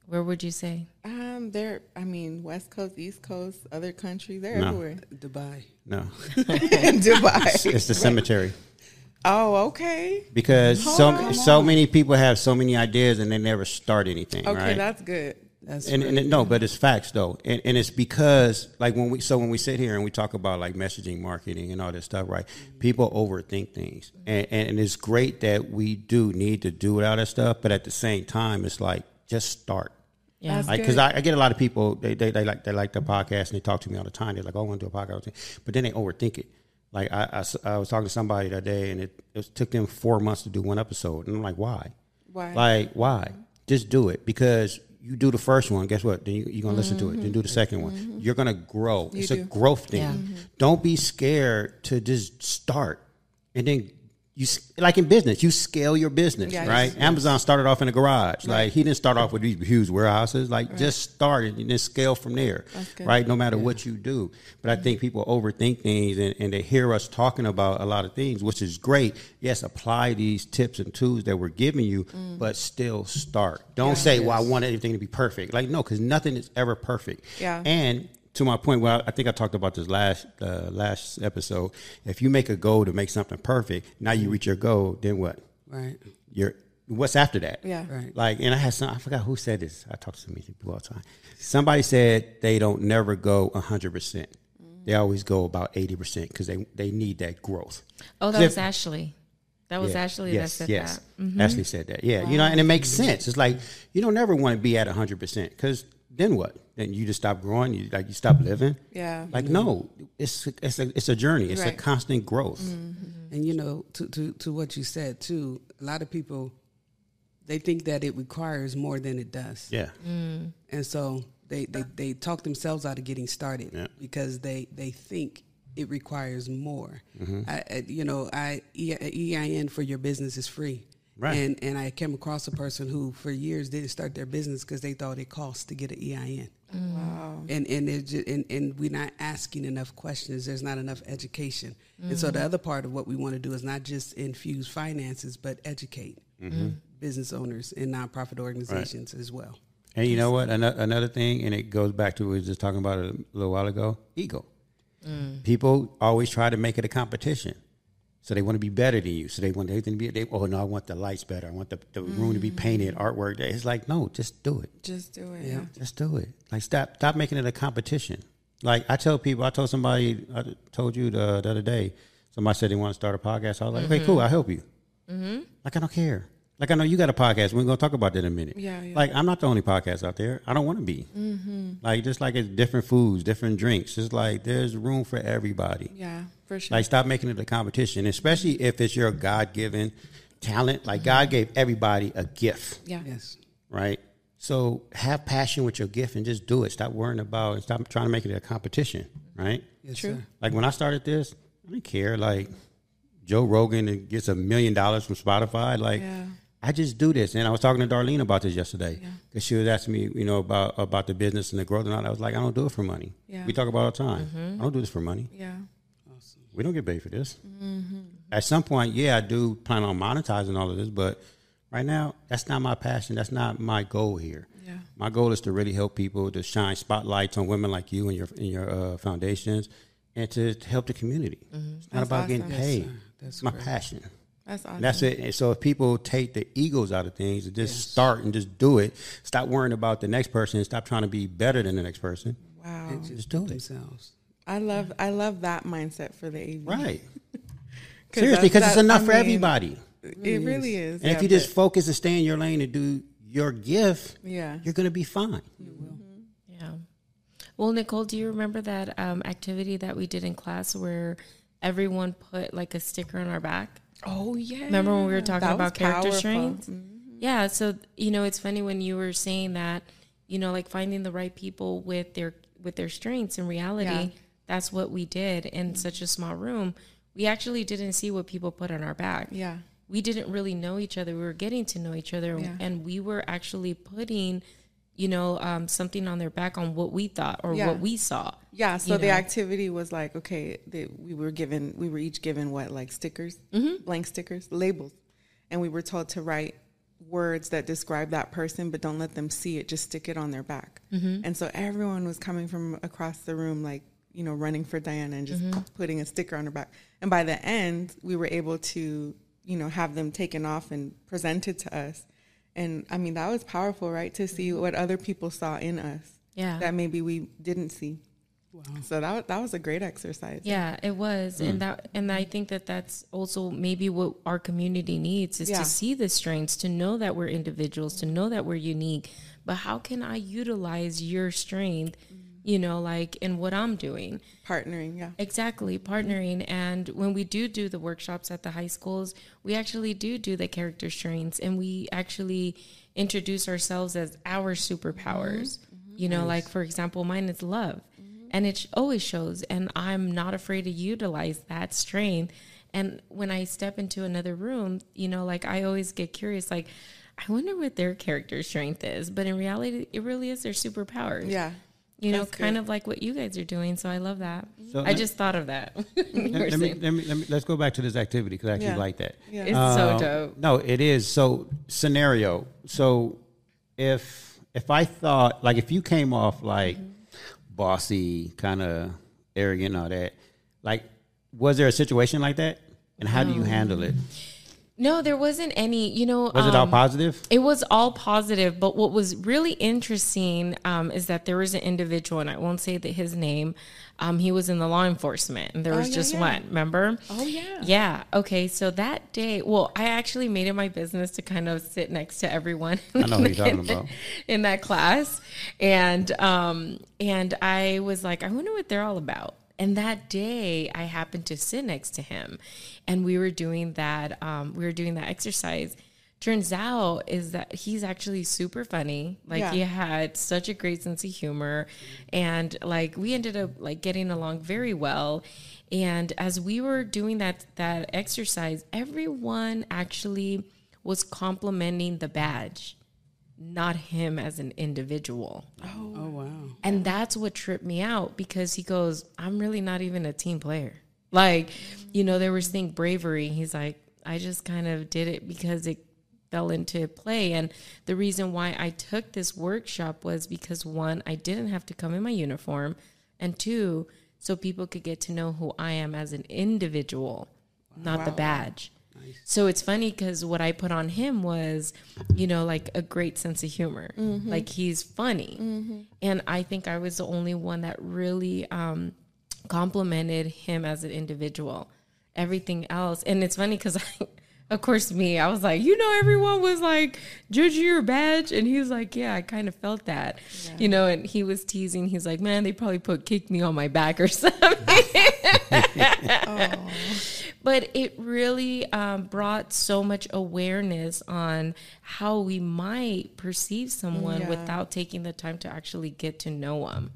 Where would you say? um, they're I mean West Coast, East Coast, other countries, they're No. everywhere. Dubai. No, In Dubai. it's the cemetery. Oh, okay. because Hold so on. so many people have so many ideas and they never start anything, Okay, right? that's good. That's and, and it- no, but it's facts though, and, and it's because like when we so when we sit here and we talk about like messaging, marketing, and all this stuff, right? Mm-hmm. People overthink things, and, and it's great that we do need to do all that stuff, but at the same time, it's like just start. Yeah. That's Like, because. I, I get a lot of people, they, they, they like they like the podcast and they talk to me all the time. They're like, "Oh, I want to do a podcast," but then they overthink it. Like I I was talking to somebody that day, and it, it took them four months to do one episode, and I'm like, "Why? Why? Like, why? Just do it because you do the first one. Guess what? Then you, you're gonna listen to it. Then do the second one. Mm-hmm. You're gonna grow. it's a growth thing. Yeah. Mm-hmm. Don't be scared to just start, and then you like in business, you scale your business, Yes. right? Amazon started off in a garage. Like he didn't start off with these huge warehouses. Like just started and then scale from there, right? No matter what you do. But I think people overthink things and, and they hear us talking about a lot of things, which is great. Yes, apply these tips and tools that we're giving you, Mm. but still start. Don't say, "Well, I want everything to be perfect." Like no, because nothing is ever perfect. Yeah. And to my point, well, I think I talked about this last uh, last episode. If you make a goal to make something perfect, now you reach your goal, then what? right. You're what's after that? Yeah. Right. Like, and I had some. I forgot who said this. I talk to so many people all the time. Somebody said they don't never go hundred percent. They always go about eighty percent because they they need that growth. Oh, that If- was Ashley. That was Yeah. Ashley yes, that said yes. that. Mm-hmm. Ashley said that. Yeah, you know, and it makes sense. It's like you don't ever want to be at hundred percent because then what? Then you just stop growing. You like you stop living. Yeah. Like no, it's it's a it's a journey. It's a constant growth. And you know, to, to to what you said too, a lot of people they think that it requires more than it does. Yeah. And so they, they, they talk themselves out of getting started Yeah. because they, they think it requires more. Mm-hmm. I, I, you know, I E- EIN for your business is free. Right. And and I came across a person who for years didn't start their business because they thought it cost to get an EIN. Wow. And and, it just, and and we're not asking enough questions. There's not enough education. And so the mm. other part of what we want to do is not just infuse finances, but educate mm-hmm. business owners and nonprofit organizations as well. And you know what? Another, another thing, and it goes back to what we were just talking about a little while ago ego. Mm. People always try to make it a competition. So they want to be better than you. So they want everything to be, they, oh, no, I want the lights better. I want the, the room to be mm. painted, artwork. It's like, no, just do it. Just do it. Yeah. Yeah. Just do it. Like, stop stop making it a competition. Like, I tell people, I told somebody, I told you the, the other day, somebody said they want to start a podcast. I was like, okay, mm-hmm. cool, I'll help you. Mm-hmm. Like, I don't care. Like, I know you got a podcast. We're going to talk about that in a minute. Yeah, yeah. Like, I'm not the only podcast out there. I don't want to be. Mm-hmm. Like, just like it's different foods, different drinks. It's like there's room for everybody. Yeah, for sure. Like, stop making it a competition, especially if it's your God given talent. Like, God mm-hmm. gave everybody a gift yeah. Yes. right? So have passion with your gift and just do it. Stop worrying about and stop trying to make it a competition, right? Yes, True. sir. Like when I started this, I didn't care. Like Joe Rogan gets a million dollars from Spotify. Like Yeah. I just do this. And I was talking to Darlene about this yesterday because she was asking me, you know, about about the business and the growth and all. that. I was like, I don't do it for money. Yeah. We talk about it all the time. I don't do this for money. Yeah. We don't get paid for this. At some point, yeah, I do plan on monetizing all of this, but right now, that's not my passion. That's not my goal here. Yeah. My goal is to really help people to shine spotlights on women like you and your in your uh, foundations, and to, to help the community. It's not Mm-hmm. That's about getting paid. Yes, sir. That's my great. passion. That's awesome. And that's it. And so if people take the egos out of things and just start and just do it, stop worrying about the next person, and stop trying to be better than the next person. Wow. And just, Just do it. themselves. I love I love that mindset for the AV. Right. 'Cause Seriously, because it's enough I for mean, everybody. It really is. And if yeah, you just focus and stay in your lane and do your gift, Yeah. you're gonna be fine. You will. Yeah. Well, Nicole, do you remember that um, activity that we did in class where everyone put like a sticker on our back? Oh yeah. Remember when we were talking That about character powerful. strengths? Mhm. Yeah. So you know, it's funny when you were saying that, you know, like finding the right people with their with their strengths. In reality, Yeah. that's what we did in such a small room. We actually didn't see what people put on our back. Yeah. we didn't really know each other. We were getting to know each other, Yeah. and we were actually putting, you know, um, something on their back on what we thought or Yeah. what we saw. Yeah, so the know? activity was like, okay, the, we were given, we were each given what, like stickers, Mm-hmm. blank stickers, labels, and we were told to write words that describe that person, but don't let them see it. Just stick it on their back. Mm-hmm. And so everyone was coming from across the room, like you know, running for Diana and just Mm-hmm. putting a sticker on her back. And by the end, we were able to, you know, have them taken off and presented to us. And I mean, that was powerful, right? To see what other people saw in us Mm-hmm. Yeah. that maybe we didn't see. Wow. So that that was a great exercise. Yeah, it was, and that, and I think that that's also maybe what our community needs is Yeah. to see the strengths, to know that we're individuals, to know that we're unique. But how can I utilize your strength, you know, like in what I'm doing? Partnering, yeah. Exactly, partnering. And when we do do the workshops at the high schools, we actually do do the character strengths and we actually introduce ourselves as our superpowers. Mm-hmm. Mm-hmm. You know, like for example, mine is love. Mm-hmm. And it sh- always shows. And I'm not afraid to utilize that strength. And when I step into another room, you know, like I always get curious, like, I wonder what their character strength is. But in reality, it really is their superpowers Yeah. You know, That's kind good. of like what you guys are doing. So I love that. So I let- just thought of that. Let, let me, let me, let me, let's go back to this activity because I actually Yeah. like that. Yeah. it's so Um, dope. No, it is. So scenario. So if if I thought like if you came off like bossy, kind of arrogant, all that, like was there a situation like that, and how do you handle it? No, there wasn't any. You know, Was it all um, positive? It was all positive, but what was really interesting um, is that there was an individual, and I won't say that his name. Um, he was in the law enforcement, and there was yeah, just yeah. one. Remember? Oh, yeah. Yeah. Okay. So that day, well, I actually made it my business to kind of sit next to everyone. I know who you're talking in- about. in that class, and um, and I was like, I wonder what they're all about. And that day, I happened to sit next to him, and we were doing that. Um, we were doing that exercise. Turns out is that he's actually super funny. Like Yeah. he had such a great sense of humor, and like we ended up like getting along very well. And as we were doing that that exercise, everyone actually was complimenting the badge, not him as an individual. Oh oh, wow. And that's what tripped me out because he goes, I'm really not even a team player. Like, you know, there was think bravery. He's like, I just kind of did it because it fell into play. And the reason why I took this workshop was because one, I didn't have to come in my uniform, and two, so people could get to know who I am as an individual, not the badge. So it's funny because what I put on him was, you know, like a great sense of humor. Like he's funny. And I think I was the only one that really um, complimented him as an individual. Everything else. And it's funny because I. Of course, me. I was like, you know, everyone was like, judge your badge. And he was like, yeah, I kind of felt that, you know, and he was teasing. He's like, man, they probably put kick me on my back or something. but it really um, brought so much awareness on how we might perceive someone Yeah. without taking the time to actually get to know them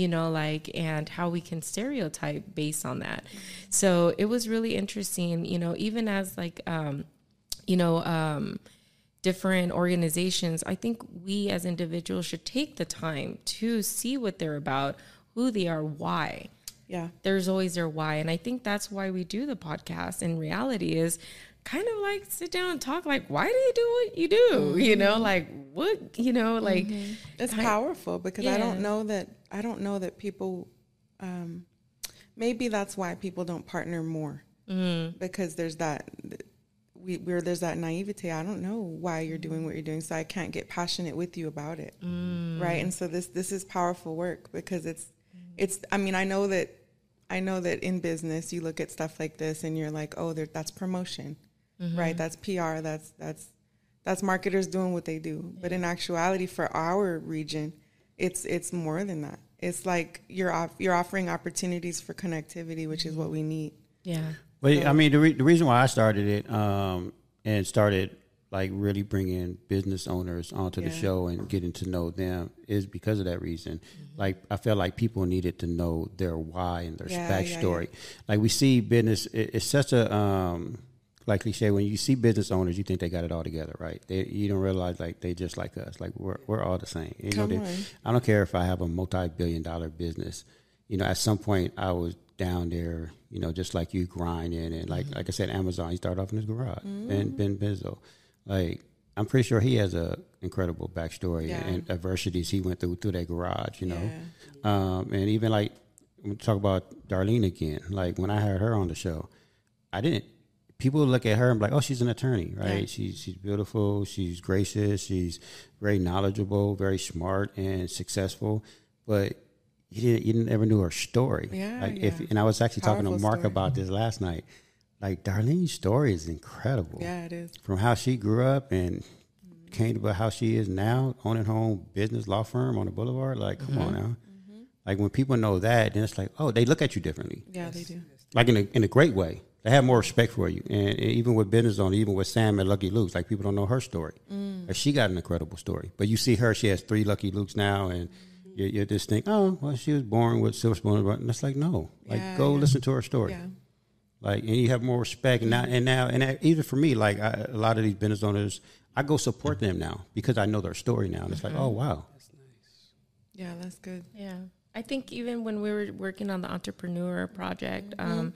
you know like and how we can stereotype based on that so it was really interesting you know even as like um you know um different organizations, I think we as individuals should take the time to see what they're about, who they are, why. Yeah. There's always their why. And I think that's why we do the podcast in reality is kind of like sit down and talk like why do you do what you do you know like what you know like It's I- powerful because I don't know that I don't know that people. Um, maybe that's why people don't partner more Mm-hmm. because there's that we where there's that naivete. I don't know why you're doing what you're doing, so I can't get passionate with you about it, Mm. right? And so this this is powerful work because it's it's. I mean, I know that I know that in business you look at stuff like this and you're like, oh, there, that's promotion, Mm-hmm. right? That's PR. That's that's that's marketers doing what they do. But in actuality, for our region, it's it's more than that. It's like you're off, you're offering opportunities for connectivity, which is what we need. yeah But I mean, the, re- the reason why I started it um, and started like really bringing business owners onto the show and getting to know them is because of that reason. Like I felt like people needed to know their why and their Yeah, yeah, backstory. Like we see business, it, it's such a um, like cliche. When you see business owners, you think they got it all together, right? They, you don't realize like they just like us. Like we're we're all the same. You know, they- I don't care if I have a multi-billion dollar business. You know, at some point I was down there, you know, just like you grinding and like like I said, Amazon. He started off in his garage. Ben Ben Benzo, like I'm pretty sure he has a incredible backstory Yeah. and adversities he went through through that garage. You know, um, and even like talk about Darlene again. Like when I heard her on the show, I didn't. People look at her and be like, "Oh, she's an attorney, right? Yeah. She's she's beautiful, she's gracious, she's very knowledgeable, very smart and successful." But you didn't you never knew her story. Yeah, like if and I was actually talking to Mark story. about this last night. Like Darlene's story is incredible. Yeah, it is. From how she grew up and came to how she is now, owning her own business law firm on the boulevard. Like, come on mm-hmm. now. Mm-hmm. Like when people know that, then it's like, oh, they look at you differently Yeah, they do. like in a in a great way. They have more respect for you, and even with business on, even with Sam and Lucky Luke's, like people don't know her story. Mm. But she got an incredible story. But you see her; she has three Lucky Luke's now, and you, you just think, oh, well, she was born with silver spoon. And it's like, no, like Yeah, go yeah. listen to her story. Yeah. Like, and you have more respect. And now, and now, and I- even for me, like I, a lot of these business owners, I go support them now because I know their story now. And it's like, oh wow, that's nice. Yeah, that's good. Yeah. I think even when we were working on the entrepreneur project, Mm-hmm. um,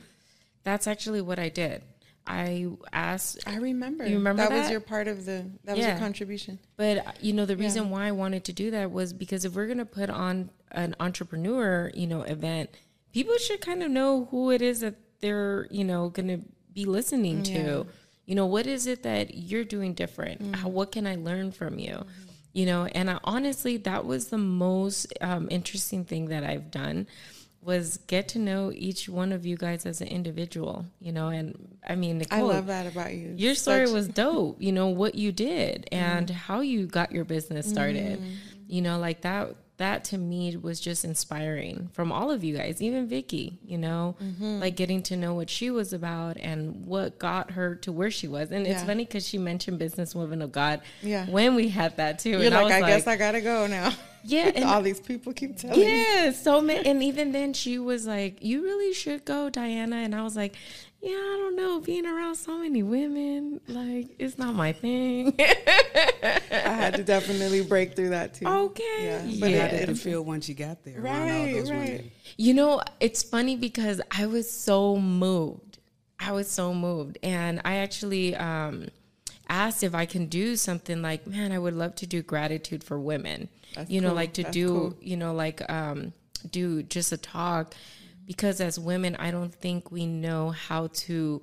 that's actually what I did. I asked, I remember. You remember that, was your part of the that was your contribution. but uh, you know, the reason why I wanted to do that was because if we're going to put on an entrepreneur, you know, event, people should kind of know who it is that they're, you know, going to be listening to. You know, what is it that you're doing different? How, what can I learn from you? You know, and I, honestly, that was the most um, interesting thing that I've done was get to know each one of you guys as an individual. You know, and I mean, I Nicole, love that about you. your story Such- was dope you know what you did and mm-hmm. how you got your business started mm-hmm. you know like that that to me was just inspiring from all of you guys even vicky you know mm-hmm. like getting to know what she was about and what got her to where she was and it's funny because she mentioned businesswoman of god Yeah. when we had that too You're and like, was I, guess I gotta go now. Yeah, and- all these people keep telling me. yeah, so many. And even then, she was like, "You really should go, Diana." And I was like, "Yeah, I don't know. Being around so many women, like, it's not my thing." I had to definitely break through that too. okay, Yeah, but How did it feel once you got there? around all Right, those right. women? You know, it's funny because I was so moved. I was so moved. And I actually um, asked if I can do something like, man, I would love to do gratitude for women. That's you know, cool. like to That's do, cool. you know, like um, do just a talk. Because as women, I don't think we know how to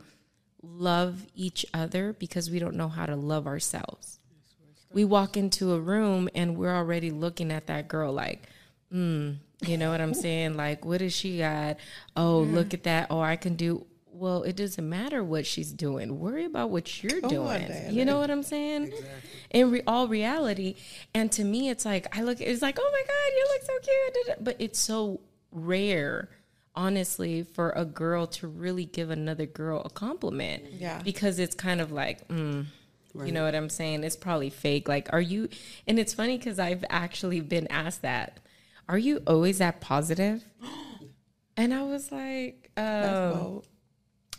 love each other because we don't know how to love ourselves. We walk into a room and we're already looking at that girl like, mm, you know what I'm saying? Like, what does she got? Oh, look at that. Oh, I can do. Well, it doesn't matter what she's doing. Worry about what you're Come doing. You know what I'm saying? In re- all reality, and to me, it's like I look. It's like, oh my god, you look so cute. But it's so rare, honestly, for a girl to really give another girl a compliment. Yeah. Because it's kind of like, mm, you know what I'm saying? It's probably fake. Like, are you? And it's funny because I've actually been asked that. Are you always that positive? And I was like, bold.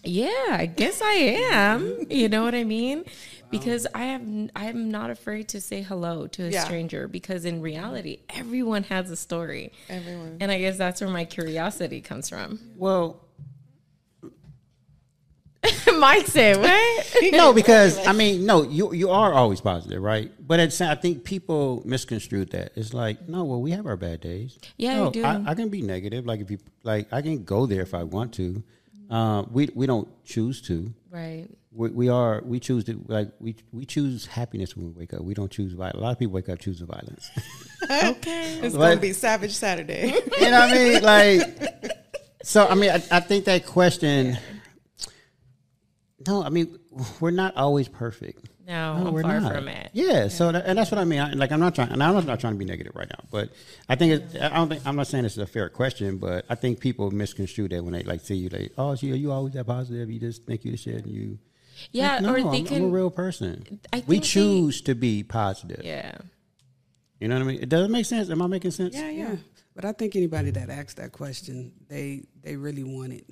Yeah, I guess I am. You know what I mean? Because I have I'm not afraid to say hello to a Yeah. stranger because in reality everyone has a story. Everyone. And I guess that's where my curiosity comes from. Well, Mike said, "What?" no, because I mean, no, you you are always positive, right? But it's, I think people misconstrue that. It's like, no, well, we have our bad days. Yeah, no, we do. I, I can be negative. Like if you like, I can go there if I want to. Uh, we we don't choose to. right. We, we are we choose to like we we choose happiness when we wake up. We don't choose violence. A lot of people wake up choosing violence. Okay. It's Like- gonna be Savage Saturday. you know what I mean? Like, so I mean, I, I think that question. No, I mean, we're not always perfect. No, No, I'm we're far not. from it. Yeah, so that, and that's what I mean. I, like, I'm not trying, and I'm not trying to be negative right now, but I think it, I don't think I'm not saying this is a fair question, but I think people misconstrue that when they like see you, like, oh, so you always that positive? You just think you the shit, and you. Yeah, Like, no, or I'm, they I'm can a real person. I we think they- choose to be positive. Yeah. You know what I mean? It doesn't make sense. Am I making sense? yeah, yeah. Yeah, but I think anybody that asks that question, they they really want it.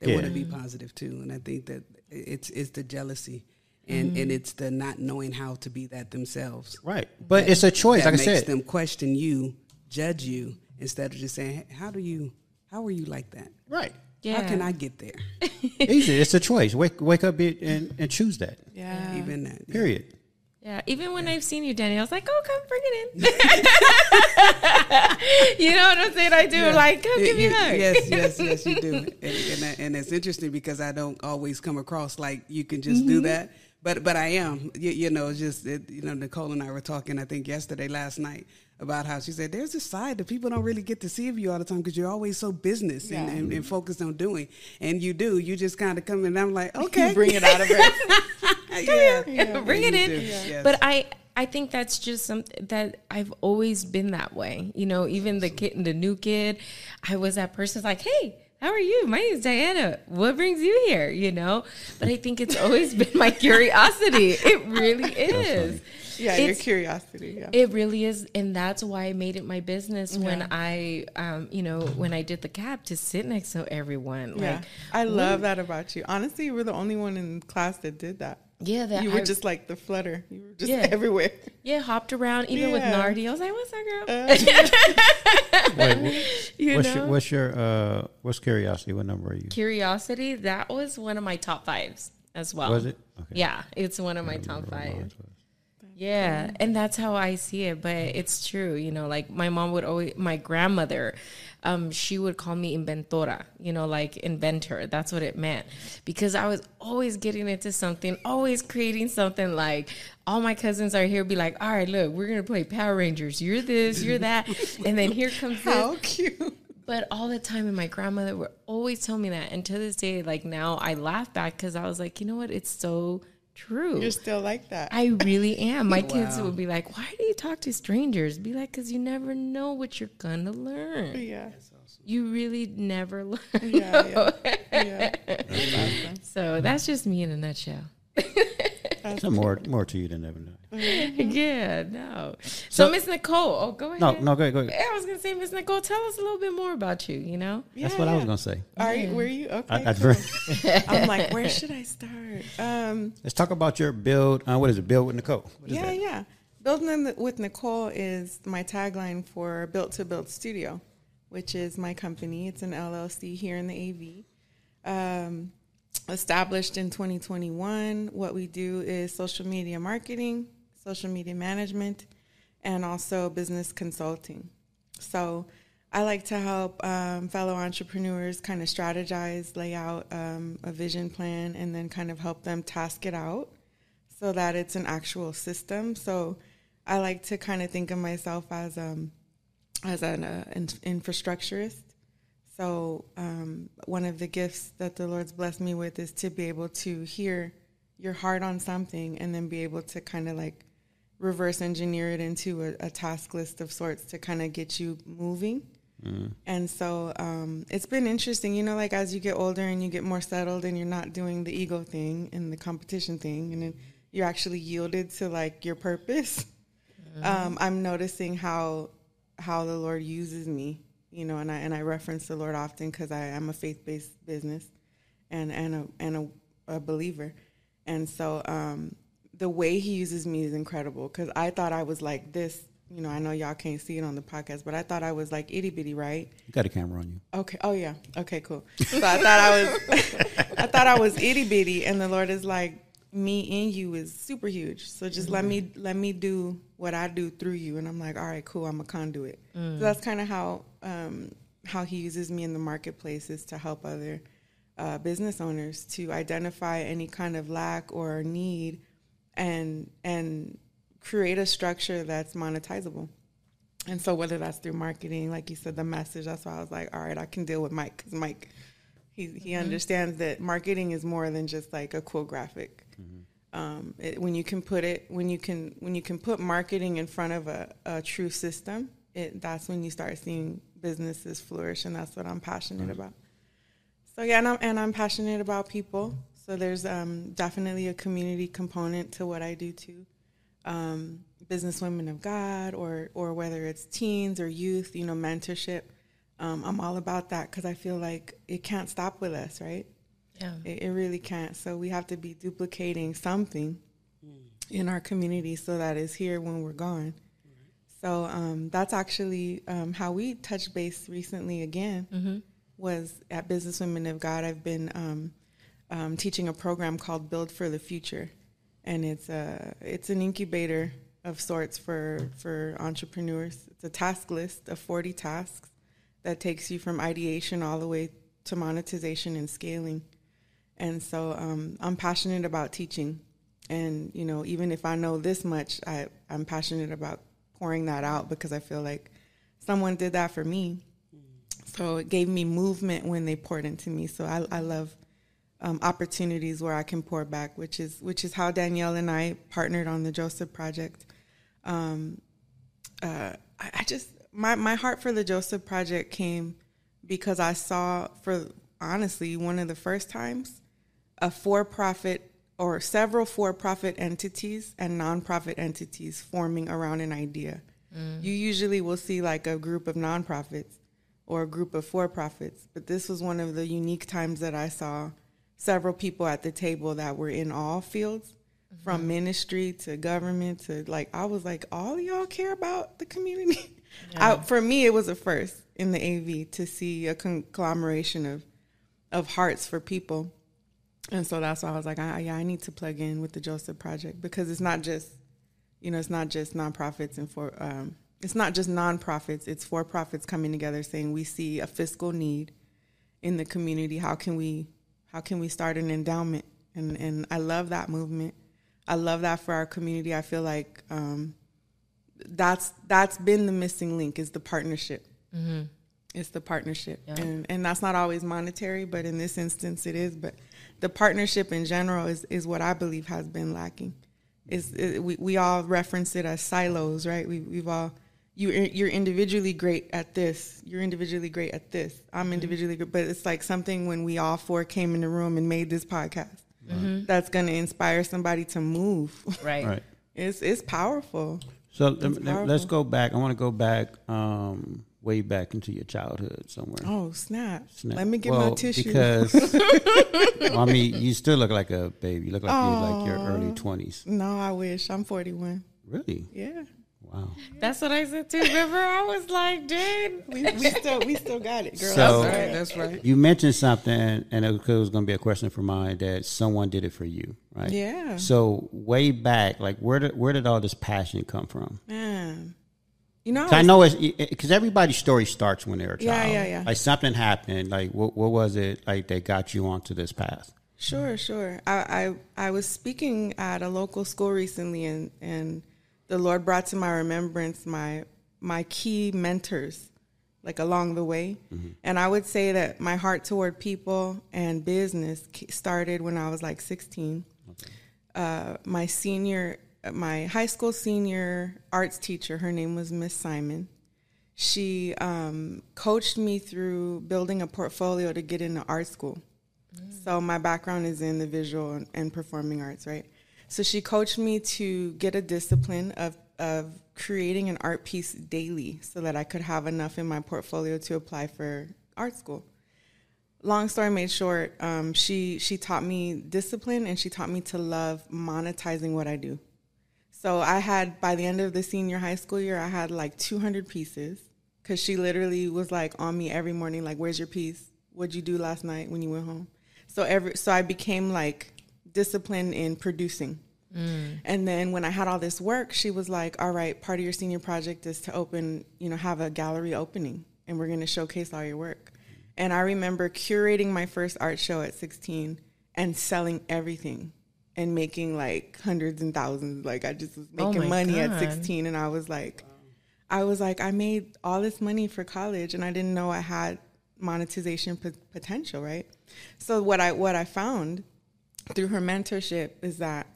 They Yeah. want to be positive too, and I think that it's it's the jealousy, and and mm-hmm. it's the not knowing how to be that themselves. Right, but it's a choice. that Like I makes said, them question you, judge you, instead of just saying, "How do you? How are you like that? right. Yeah. How can I get there?" Easy. It's a choice. Wake wake up and, and choose that. Yeah. Even that. Period. Yeah, even when I've seen you, Danny, I was like, "Oh, come bring it in." you know what I'm saying? I do Yeah. like, "Come You- give me a hug." Yes, yes, yes, you do. And, and, and it's interesting because I don't always come across like you can just do mm-hmm. that. But but I am. You, you know, just it, you know, Nicole and I were talking. I think yesterday, last night, about how she said there's a side that people don't really get to see of you all the time because you're always so business and, Yeah. and, and focused on doing. And you do. You just kind of come in. and I'm like, okay, You bring it out of her. yeah, bring You it in. yes. But I I think that's just something that I've always been that way. You know, even the kid, and the new kid, I was that person's like, hey. How are you? My name's Diana. What brings you here? You know, but I think it's always been my curiosity. It really is. Yeah, your curiosity. Yeah. It really is, and that's why I made it my business when I, um, you know, when I did the cab to sit next to everyone. yeah. Like, I love that about you. Honestly, you were the only one in class that did that. yeah, that you were I- just like the flutter. You were just Yeah. everywhere. yeah, hopped around even with Yeah. Nardi. I was like, "What's up, girl?" Wh- you what's know, your what's your uh what's curiosity? What number are you? curiosity. That was one of my top fives as well. Was it? Okay. Yeah, it's one of my top five. Yeah, and that's how I see it. But it's true, you know. Like my mom would always, my grandmother, um, she would call me inventora. You know, like inventor. That's what it meant because I was always getting into something, always creating something. Like all my cousins are here, be like, "All right, look, we're gonna play Power Rangers. You're this, you're that," and then here comes this. How cute. But all the time, and my grandmother would always tell me that. And to this day, like now, I laugh back because I was like, you know what? It's so true. You're still like that. I really am. My kids would be like, "Why do you talk to strangers?" Be like, "Cause you never know what you're gonna learn. yeah. You really never learn." Yeah, yeah. yeah. So that's just me in a nutshell. There's more more to you than ever know. yeah, no. So, Miss Nicole, oh, go ahead. No, no, go ahead, go ahead. I was gonna say, Miss Nicole, tell us a little bit more about you. You know, That's Yeah, what I was gonna say. Are you? Were you okay? I, I, cool. I'm like, where should I start? Um, let's talk about your build. Uh, what is it? Build with Nicole. What is yeah, that? yeah. Building in- with Nicole is my tagline for Built to Build Studio, which is my company. It's an LLC here in the AV. Um, established in 2021. What we do is social media marketing, social media management, and also business consulting. So I like to help um, fellow entrepreneurs kind of strategize, lay out um, a vision plan, and then kind of help them task it out so that it's an actual system. So I like to kind of think of myself as um, as an uh, in- infrastructurist. So um, one of the gifts that the Lord's blessed me with is to be able to hear your heart on something and then be able to kind of like reverse engineer it into a, a task list of sorts to kind of get you moving. And so um, it's been interesting, you know, like as you get older and you get more settled and you're not doing the ego thing and the competition thing, and then you're actually yielded to like your purpose. Um, I'm noticing how how the Lord uses me, you know, and I and I reference the Lord often because I am a faith based business, and and a and a, a believer. And so um, the way he uses me is incredible because I thought I was like this. You know, I know y'all can't see it on the podcast, but I thought I was like itty bitty, right? You got a camera on you. Okay. Oh yeah. Okay. Cool. So I thought I was, I thought I was itty bitty, and the Lord is like, me in you is super huge. So just let me let me do what I do through you, and I'm like, all right, cool. I'm a conduit. So that's kind of how um, how He uses me in the marketplace is to help other uh, business owners to identify any kind of lack or need, and and create a structure that's monetizable. And so whether that's through marketing, like you said, the message, that's why I was like, all right, I can deal with Mike because Mike, he, he mm-hmm. understands that marketing is more than just like a cool graphic. Mm-hmm. Um, it, when you can put it, when you can, when you can put marketing in front of a, a true system, it, that's when you start seeing businesses flourish. And that's what I'm passionate mm-hmm. about. So yeah, and I'm, and I'm passionate about people. So there's um, definitely a community component to what I do too um, business women of God, or or whether it's teens or youth, you know, mentorship. Um, I'm all about that because I feel like it can't stop with us, right? Yeah. It, it really can't. So we have to be duplicating something in our community so that it's here when we're gone. So um, that's actually um, how we touched base recently again. Was at Business Women of God. I've been um, teaching a program called Build for the Future, and it's a it's an incubator of sorts for for entrepreneurs. It's a task list of 40 tasks that takes you from ideation all the way to monetization and scaling. And so um, I'm passionate about teaching, and you know even if I know this much, I I'm passionate about pouring that out because I feel like someone did that for me. So it gave me movement when they poured into me. So I, I love um, opportunities where I can pour back, which is which is how Danielle and I partnered on the Joseph Project. Um, uh, I, I just my my heart for the Joseph Project came because I saw for honestly one of the first times a for-profit or several for-profit entities and nonprofit entities forming around an idea. You usually will see like a group of nonprofits or a group of for-profits, but this was one of the unique times that I saw several people at the table that were in all fields from ministry to government to like I was like all y'all care about the community. I, for me it was a first in the AV to see a conglomeration of of hearts for people. And so that's why I was like, I, yeah, I need to plug in with the Joseph Project because it's not just, you know, it's not just nonprofits and for, um, it's not just nonprofits. It's for profits coming together saying we see a fiscal need in the community. How can we, how can we start an endowment? And and I love that movement. I love that for our community. I feel like um, that's that's been the missing link is the partnership. It's the partnership, and and that's not always monetary, but in this instance, it is. But the partnership in general is is what I believe has been lacking. Is it, we we all reference it as silos, right? We we've all you you're individually great at this. You're individually great at this. I'm mm-hmm. individually great, but it's like something when we all four came in the room and made this podcast. Mm-hmm. That's going to inspire somebody to move. Right. Right. It's it's powerful. So let, um, let, powerful. us go back. I want to go back, um, way back into your childhood somewhere. Oh snap! Snap. Let me get Well, my tissue. Because well, I mean, you still look like a baby. You look like you're like your early oh, twenties. no, I wish I'm 41. Really? Yeah, Wow. That's what I said too. Remember, I was like, dude. we, we still we still got it, girl. So- That's right. That's right. You mentioned something, and it was, going to be a question for mine that someone did it for you, right? Yeah. So way back, like where did where did all this passion come from? Man, you know, 'Cause I know it's because everybody's story starts when they're a child. Yeah, yeah, yeah. Like something happened. Like what what was it like that got you onto this path? Sure, sure. I, I I was speaking at a local school recently, and and the Lord brought to my remembrance my my key mentors, like along the way. And I would say that my heart toward people and business started when I was like 16. Uh, my senior, my high school senior arts teacher, her name was Miss Simon. She um, coached me through building a portfolio to get into art school. So my background is in the visual and, and performing arts, right? So she coached me to get a discipline of of creating an art piece daily, so that I could have enough in my portfolio to apply for art school. long story made short, um, she she taught me discipline and she taught me to love monetizing what I do. So I had by the end of the senior high school year, I had like 200 pieces because she literally was like on me every morning, like, "Where's your piece? What'd you do last night when you went home?" So every so I became like disciplined in producing. Mm. And then when I had all this work, she was like, "All right, part of your senior project is to open, you know, have a gallery opening, and we're going to showcase all your work." And I remember curating my first art show at 16 and selling everything and making like hundreds and thousands. Like I just was Oh making my money at 16, and I was like, I was like, I made all this money for college, and I didn't know I had monetization p- potential, right? So what I what I found through her mentorship is that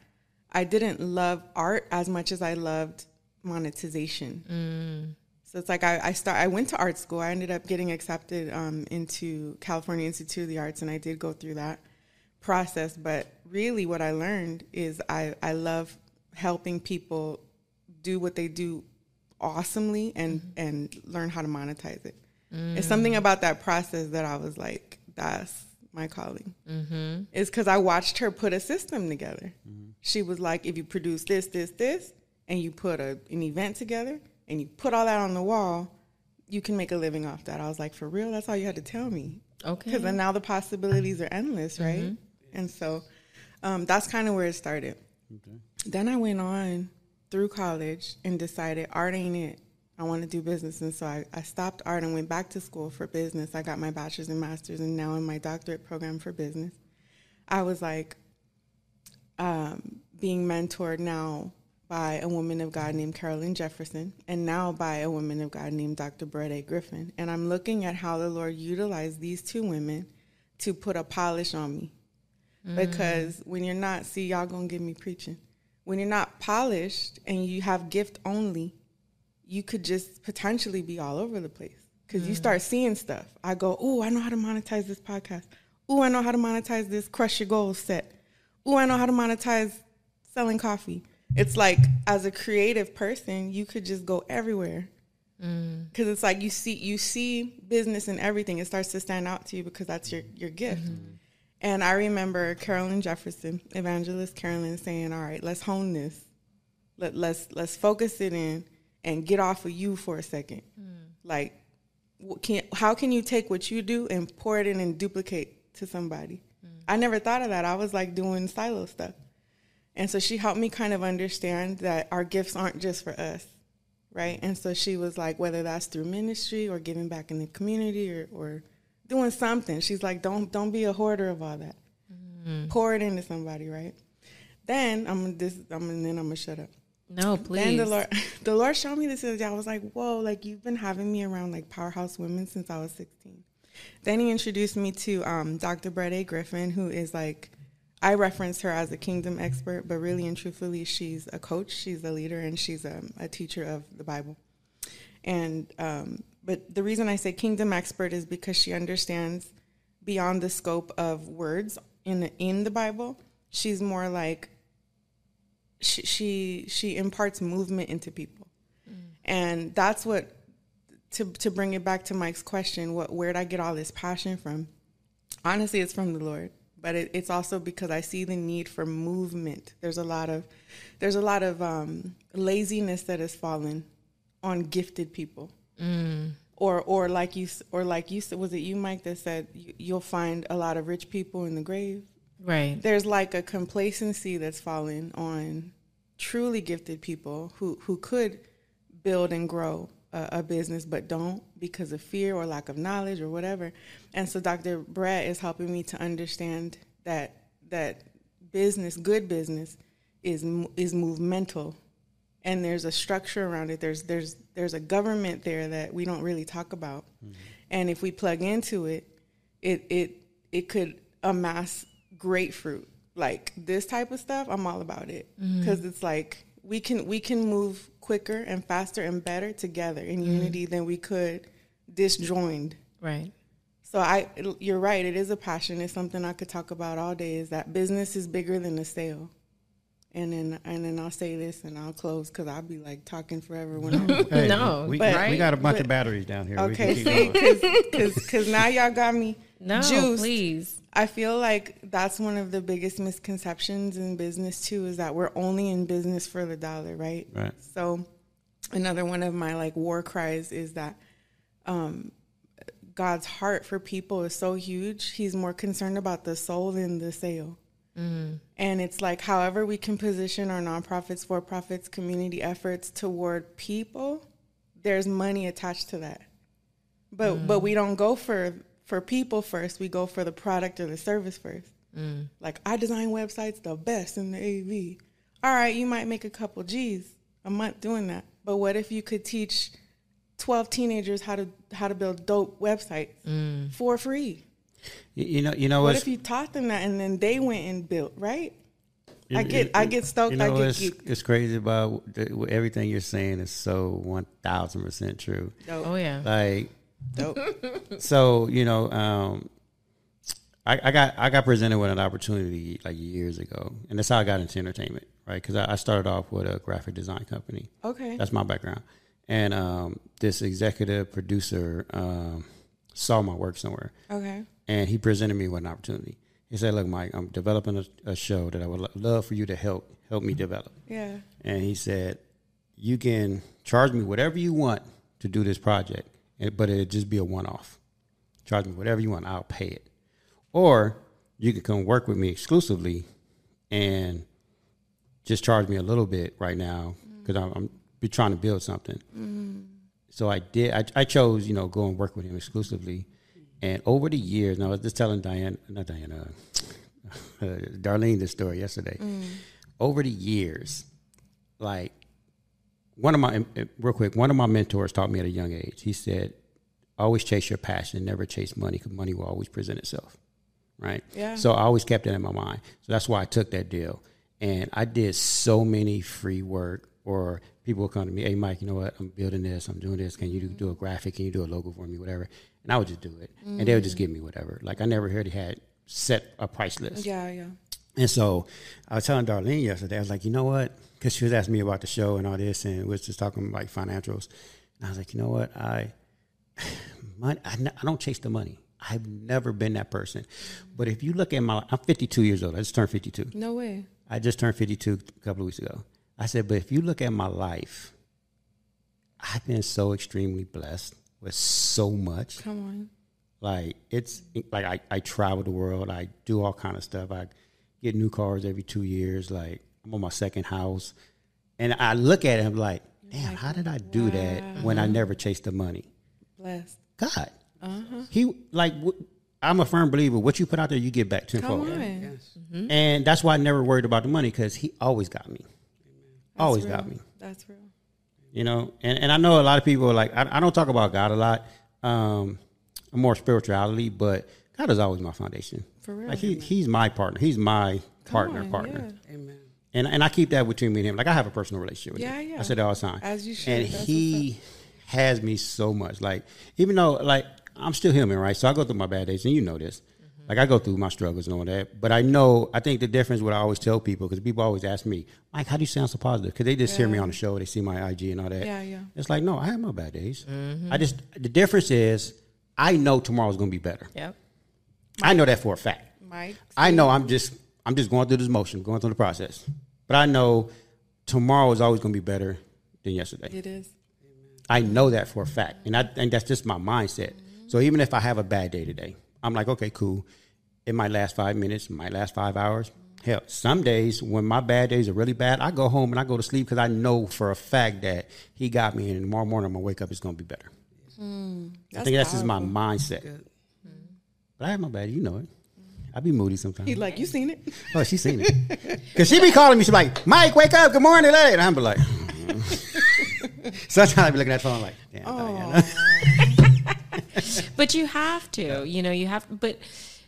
I didn't love art as much as I loved monetization. So it's like I, I start. I went to art school. I ended up getting accepted um, into California Institute of the Arts, and I did go through that process. But really, what I learned is I I love helping people do what they do awesomely and and learn how to monetize it. It's something about that process that I was like, that's my calling. Mm-hmm. Is because I watched her put a system together. She was like, if you produce this, this, this, and you put a, an event together and you put all that on the wall, you can make a living off that. I was like, for real? That's all you had to tell me. Okay. Because then now the possibilities are endless, right? And so um, that's kind of where it started. Okay. Then I went on through college and decided art ain't it. I want to do business. And so I, I stopped art and went back to school for business. I got my bachelor's and master's and now in my doctorate program for business. I was like um, being mentored now by a woman of God named Carolyn Jefferson and now by a woman of God named Dr. Brett A. Griffin. And I'm looking at how the Lord utilized these two women to put a polish on me. Because when you're not, see, y'all gonna get me preaching. When you're not polished and you have gift only, you could just potentially be all over the place because you mm. start seeing stuff. I go, oh, I know how to monetize this podcast. Oh, I know how to monetize this crush your goals set. Oh, I know how to monetize selling coffee. It's like as a creative person, you could just go everywhere mm. because it's like you see you see business and everything. It starts to stand out to you because that's your your gift. Mm-hmm. And I remember Carolyn Jefferson, evangelist Carolyn, saying, "All right, let's hone this. Let let's let's focus it in and get off of you for a second. Like, wh- can how can you take what you do and pour it in and duplicate to somebody? I never thought of that. I was like doing silo stuff, and so she helped me kind of understand that our gifts aren't just for us, right? And so she was like, whether that's through ministry or giving back in the community or or doing something. She's like, don't don't be a hoarder of all that. Mm-hmm. Pour it into somebody, right? Then I'm this. I'm and then I'm gonna shut up. No, please. Then the Lord, the Lord showed me this the other day. I was like, whoa, like you've been having me around like powerhouse women since I was 16. Then he introduced me to um, Dr. Brett A. Griffin, who is like, I reference her as a kingdom expert, but really and truthfully, she's a coach, she's a leader, and she's a, a teacher of the Bible. And um, but the reason I say kingdom expert is because she understands beyond the scope of words in the, in the Bible. She's more like she she, she imparts movement into people, and that's what to to bring it back to Mike's question. What where did I get all this passion from? Honestly, it's from the Lord, but it, it's also because I see the need for movement. There's a lot of there's a lot of um, laziness that has fallen on gifted people. Or, or like you, or like you said, was it you, Mike, that said you, you'll find a lot of rich people in the grave? Right. there's like a complacency that's fallen on truly gifted people who who could build and grow a, a business but don't because of fear or lack of knowledge or whatever. And so dr brett is helping me to understand that that business good business is is movemental. And there's a structure around it. There's there's there's a government there that we don't really talk about. Mm-hmm. And if we plug into it it it it could amass great fruit like this type of stuff i'm all about it mm-hmm. because it's like we can we can move quicker and faster and better together in mm-hmm. unity than we could disjoined Right. so I, you're right. It is a passion. It's something I could talk about all day. Is that business is bigger than the sale, and then and then I'll say this and I'll close because I'll be like talking forever when I'm Hey, No, we, but- we got a bunch but- of batteries down here. Okay. keep See, going. because because now y'all got me No, Juiced. please. I feel like that's one of the biggest misconceptions in business too is that we're only in business for the dollar, right? Right. So another one of my like war cries is that um God's heart for people is so huge. He's more concerned about the soul than the sale. And it's like, however, we can position our nonprofits, for profits, community efforts toward people, there's money attached to that. But but we don't go for for people first. We go for the product or the service first. Mm. Like I design websites the best in the AV. All right, you might make a couple G's a month doing that. But what if you could teach twelve teenagers how to how to build dope websites mm. for free? You, you know, you know What what's if you taught them that and then they went and built, right? You- I get- you- I get stoked, You know, I get it's, geeked. it's crazy about everything you're saying is so one thousand percent true. Oh yeah. Like, Dope. so you know, um, I, I got I got presented with an opportunity like years ago, and that's how I got into entertainment, right? Because I, I started off with a graphic design company. Okay. That's my background, and um, this executive producer um, saw my work somewhere, Okay. and he presented me with an opportunity. He said, "Look, Mike, I'm developing a, a show that I would lo- love for you to help help me develop." Yeah. And he said, "You can charge me whatever you want to do this project, but it'd just be a one off. Charge me whatever you want, I'll pay it, or you can come work with me exclusively, and just charge me a little bit right now because I'm, I'm be trying to build something." So I did. I, I chose, you know, go and work with him exclusively. And over the years, now I was just telling Diane, not Diane, uh, Darlene this story yesterday. Over the years, like one of my, real quick, one of my mentors taught me at a young age. He said, always chase your passion, never chase money because money will always present itself. Right. Yeah. So I always kept that in my mind. So that's why I took that deal. And I did so many free work or people would come to me, hey, Mike, you know what? I'm building this. I'm doing this. Can you do, do a graphic? Can you do a logo for me? Whatever. And I would just do it. And they would just mm. give me whatever. Like I never heard he had set a price list. Yeah, yeah. And so I was telling Darlene yesterday, I was like, you know what? Because she was asking me about the show and all this, and we was just talking like financials. And I was like, you know what? I, money, I, I don't chase the money. I've never been that person. But if you look at my, I'm 52 years old. I just turned 52. No way. I just turned 52 a couple of weeks ago. I said, but if you look at my life, I've been so extremely blessed with so much Come on. like it's like I, I travel the world i do all kind of stuff i get new cars every two years like i'm on my second house. And i look at him i'm like damn how did i do that when i uh-huh. never chased the money? Blessed. god. Uh-huh. He like I'm a firm believer what you put out there you get back Come tenfold on. Yes. Mm-hmm. and that's why i never worried about the money because he always got me. Always That's got me. That's real. you know and, and i know a lot of people are like I, I don't talk about god a lot. Um I'm more spirituality but god is always my foundation For real. like he, he's my partner he's my partner on, partner yeah. Amen. and, and i keep that between me and him like i have a personal relationship with Yeah, him yeah. i said all the time As you should. and he has me so much like even though like i'm still human right so i go through my bad days and you know this Mm-hmm. like I go through my struggles and all that, but I know I think the difference. What I always tell people because people always ask me, Mike, how do you sound so positive? Because they just hear me on the show, they see my IG and all that. Yeah, yeah. It's like no, I have my bad days. I just the difference is I know tomorrow's gonna be better. Yep. I know that for a fact. Mike. I know I'm just I'm just going through this motion, going through the process. But I know tomorrow is always going to be better than yesterday. It is. I know that for a fact, and I think that's just my mindset. So even if I have a bad day today, I'm like, okay, cool. It might last five minutes, it might last five hours. Hell, some days when my bad days are really bad, I go home and I go to sleep because I know for a fact that he got me, and tomorrow morning I'm gonna wake up, it's gonna be better. Hmm, I think that's just my mindset. Good. But I have my bad, you know it. I be moody sometimes. He like you seen it. Oh, she seen it. Cause she be calling me. She like, Mike, wake up. Good morning, lady. And I'm be like, mm. sometimes I be looking at the phone like, damn, Diana. But you have to, you know, you have, to but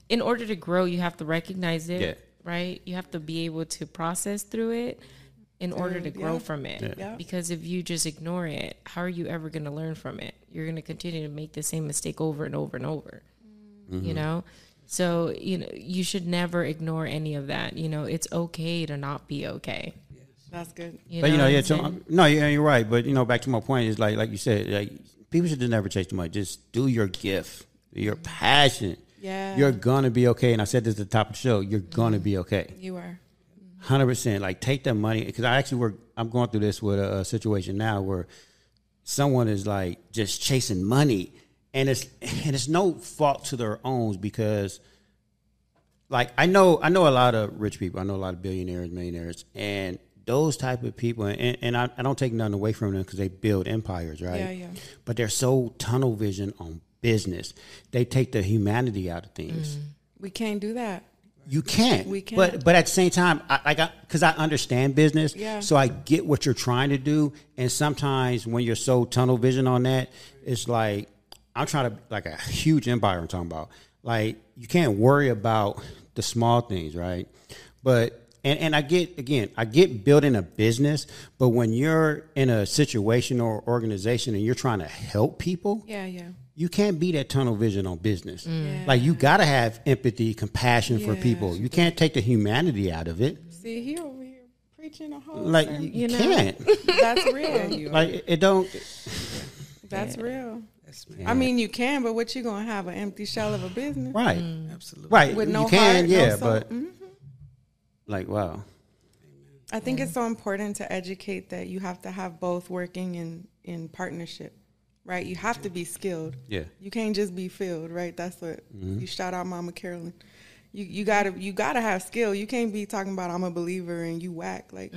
in order to grow, you have to recognize it, Yeah. right? You have to be able to process through it in order to grow yeah. from it. Yeah. Because if you just ignore it, how are you ever going to learn from it? You're going to continue to make the same mistake over and over and over, Mm-hmm. you know? So, you know, you should never ignore any of that. You know, it's okay to not be okay. That's good. You But you know, yeah, I'm so, no, yeah, you're right. But you know, back to my point is like, like you said, like people should just never chase the money. Just do your gift, your passion. Yeah. you're gonna be okay. And I said this at the top of the show. You're gonna be okay. You are. Hundred percent. Like take the money because I actually work. I'm going through this with a, a situation now where someone is like just chasing money, and it's and it's no fault to their own because, like I know I know a lot of rich people. I know a lot of billionaires, millionaires, and those type of people. And, and I, I don't take nothing away from them because they build empires, right? Yeah, yeah. But they're so tunnel vision on business. They take the humanity out of things. Mm. We can't do that. You can't. We can't. But but at the same time, I, I got because I understand business. Yeah. So I get what you're trying to do, and sometimes when you're so tunnel vision on that, it's like I'm trying to like a huge empire. I'm talking about. Like you can't worry about the small things, right? But and and I get again, I get building a business, but when you're in a situation or organization and you're trying to help people, Yeah, yeah. you can't be that tunnel vision on business. Mm. Like you got to have empathy, compassion for people. You can't take the humanity out of it. See, he over here preaching a whole. Like sermon. you, You know? can't. That's real. like it- it don't. That's real. That's man. I mean, you can, but what you gonna have an empty shell of a business? Right. Absolutely. Right. With you no can, heart, no yeah, soul. but Mhm. like wow. I think it's so important to educate that you have to have both working in in partnership, right? You have to be skilled. Yeah. You can't just be filled, right? That's what Mm-hmm. you shout out, Mama Carolyn. You you gotta you gotta have skill. You can't be talking about I'm a believer and you whack like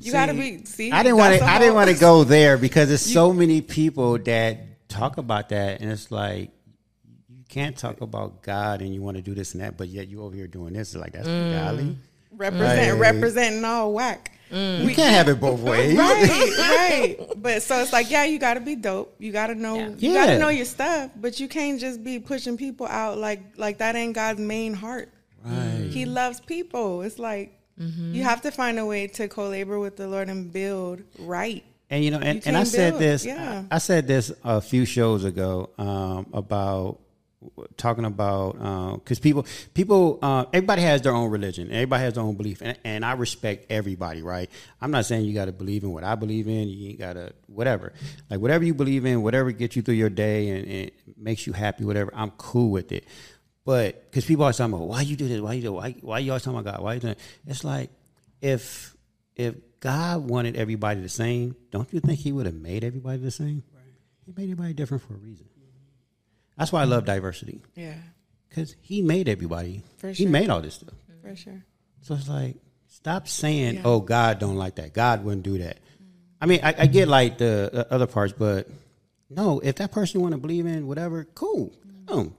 you gotta be. See, I didn't want to. I didn't want to go there because there's so many people that talk about that, and it's like you can't talk about God and you want to do this and that, but yet you over here doing this. It's like that's mm. golly. represent Right. representing all whack. Mm. We can't have it both ways. right, right. But so it's like, yeah, you got to be dope. You got to know, Yeah. you got to know your stuff. But you can't just be pushing people out like like that ain't God's main heart. Right. He loves people. It's like mm-hmm. you have to find a way to co-labor with the Lord and build right. And you know, and, You and I said this. yeah. I, said this a few shows ago um, about talking about because people, people, uh, everybody has their own religion. Everybody has their own belief, and, and I respect everybody. Right? I'm not saying you got to believe in what I believe in. You ain't got to whatever, like whatever you believe in, whatever gets you through your day and, and makes you happy, whatever. I'm cool with it. But because people are talking about why you do this, why you do, why why you always talking about God, why you doing? It? it's like if if God wanted everybody the same, don't you think He would have made everybody the same? He made everybody different for a reason. That's why I love diversity Yeah, because He made everybody. For He sure. made all this stuff. for sure. So it's like, stop saying, Yeah. "Oh, God don't like that. God wouldn't do that." I mean, I, I get like the, the other parts, but no, if that person want to believe in whatever, cool. No,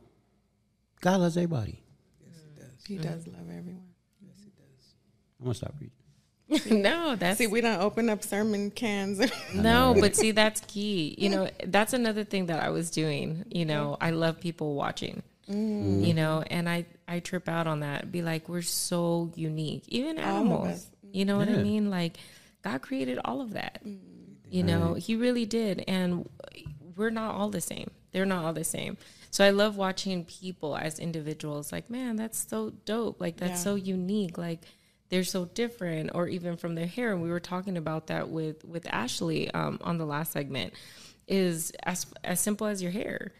God loves everybody. Yes, He does He does love everyone. Yes, He does. I'm gonna stop reading. no, that's See, we don't open up sermon cans. no, but see, that's key. You know, that's another thing that I was doing. You know, I love people watching. Mm. You know, and I I trip out on that. Be like, we're so unique, even animals. Mm. You know what I mean? Like, God created all of that. Mm. You know, He really did, and we're not all the same. They're not all the same. So I love watching people as individuals. Like, man, that's so dope. Like, that's Yeah. so unique. Like, they're so different, or even from their hair. And we were talking about that with with Ashley um, on the last segment. Is as as simple as your hair.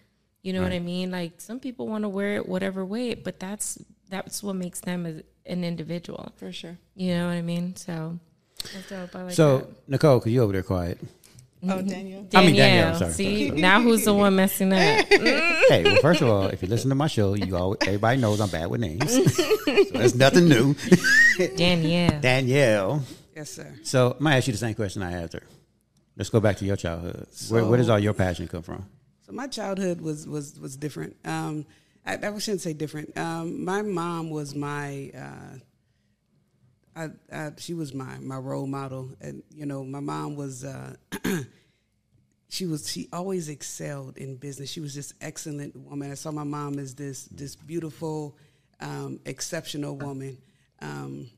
You know what I mean? Like some people want to wear it whatever way, but that's that's what makes them as an individual. for sure. You know what I mean? So that's dope. I like So that. Nicole, cause you over there quiet. Oh, Daniel. I mean, Danielle, Danielle, sorry, see now who's the one messing up? hey, well, first of all, if you listen to my show, you all everybody knows I'm bad with names, so that's nothing new. Danielle. Danielle. Yes, sir. So I'm gonna ask you the same question I asked her. Let's go back to your childhood. where, where does all your passion come from? So my childhood was was was different. Um, I, I shouldn't say different. Um, my mom was my. Uh, I, I, she was my my role model, and you know, my mom was. Uh, she was. She always excelled in business. She was just excellent woman. I saw my mom as this this beautiful, um, exceptional woman. Um,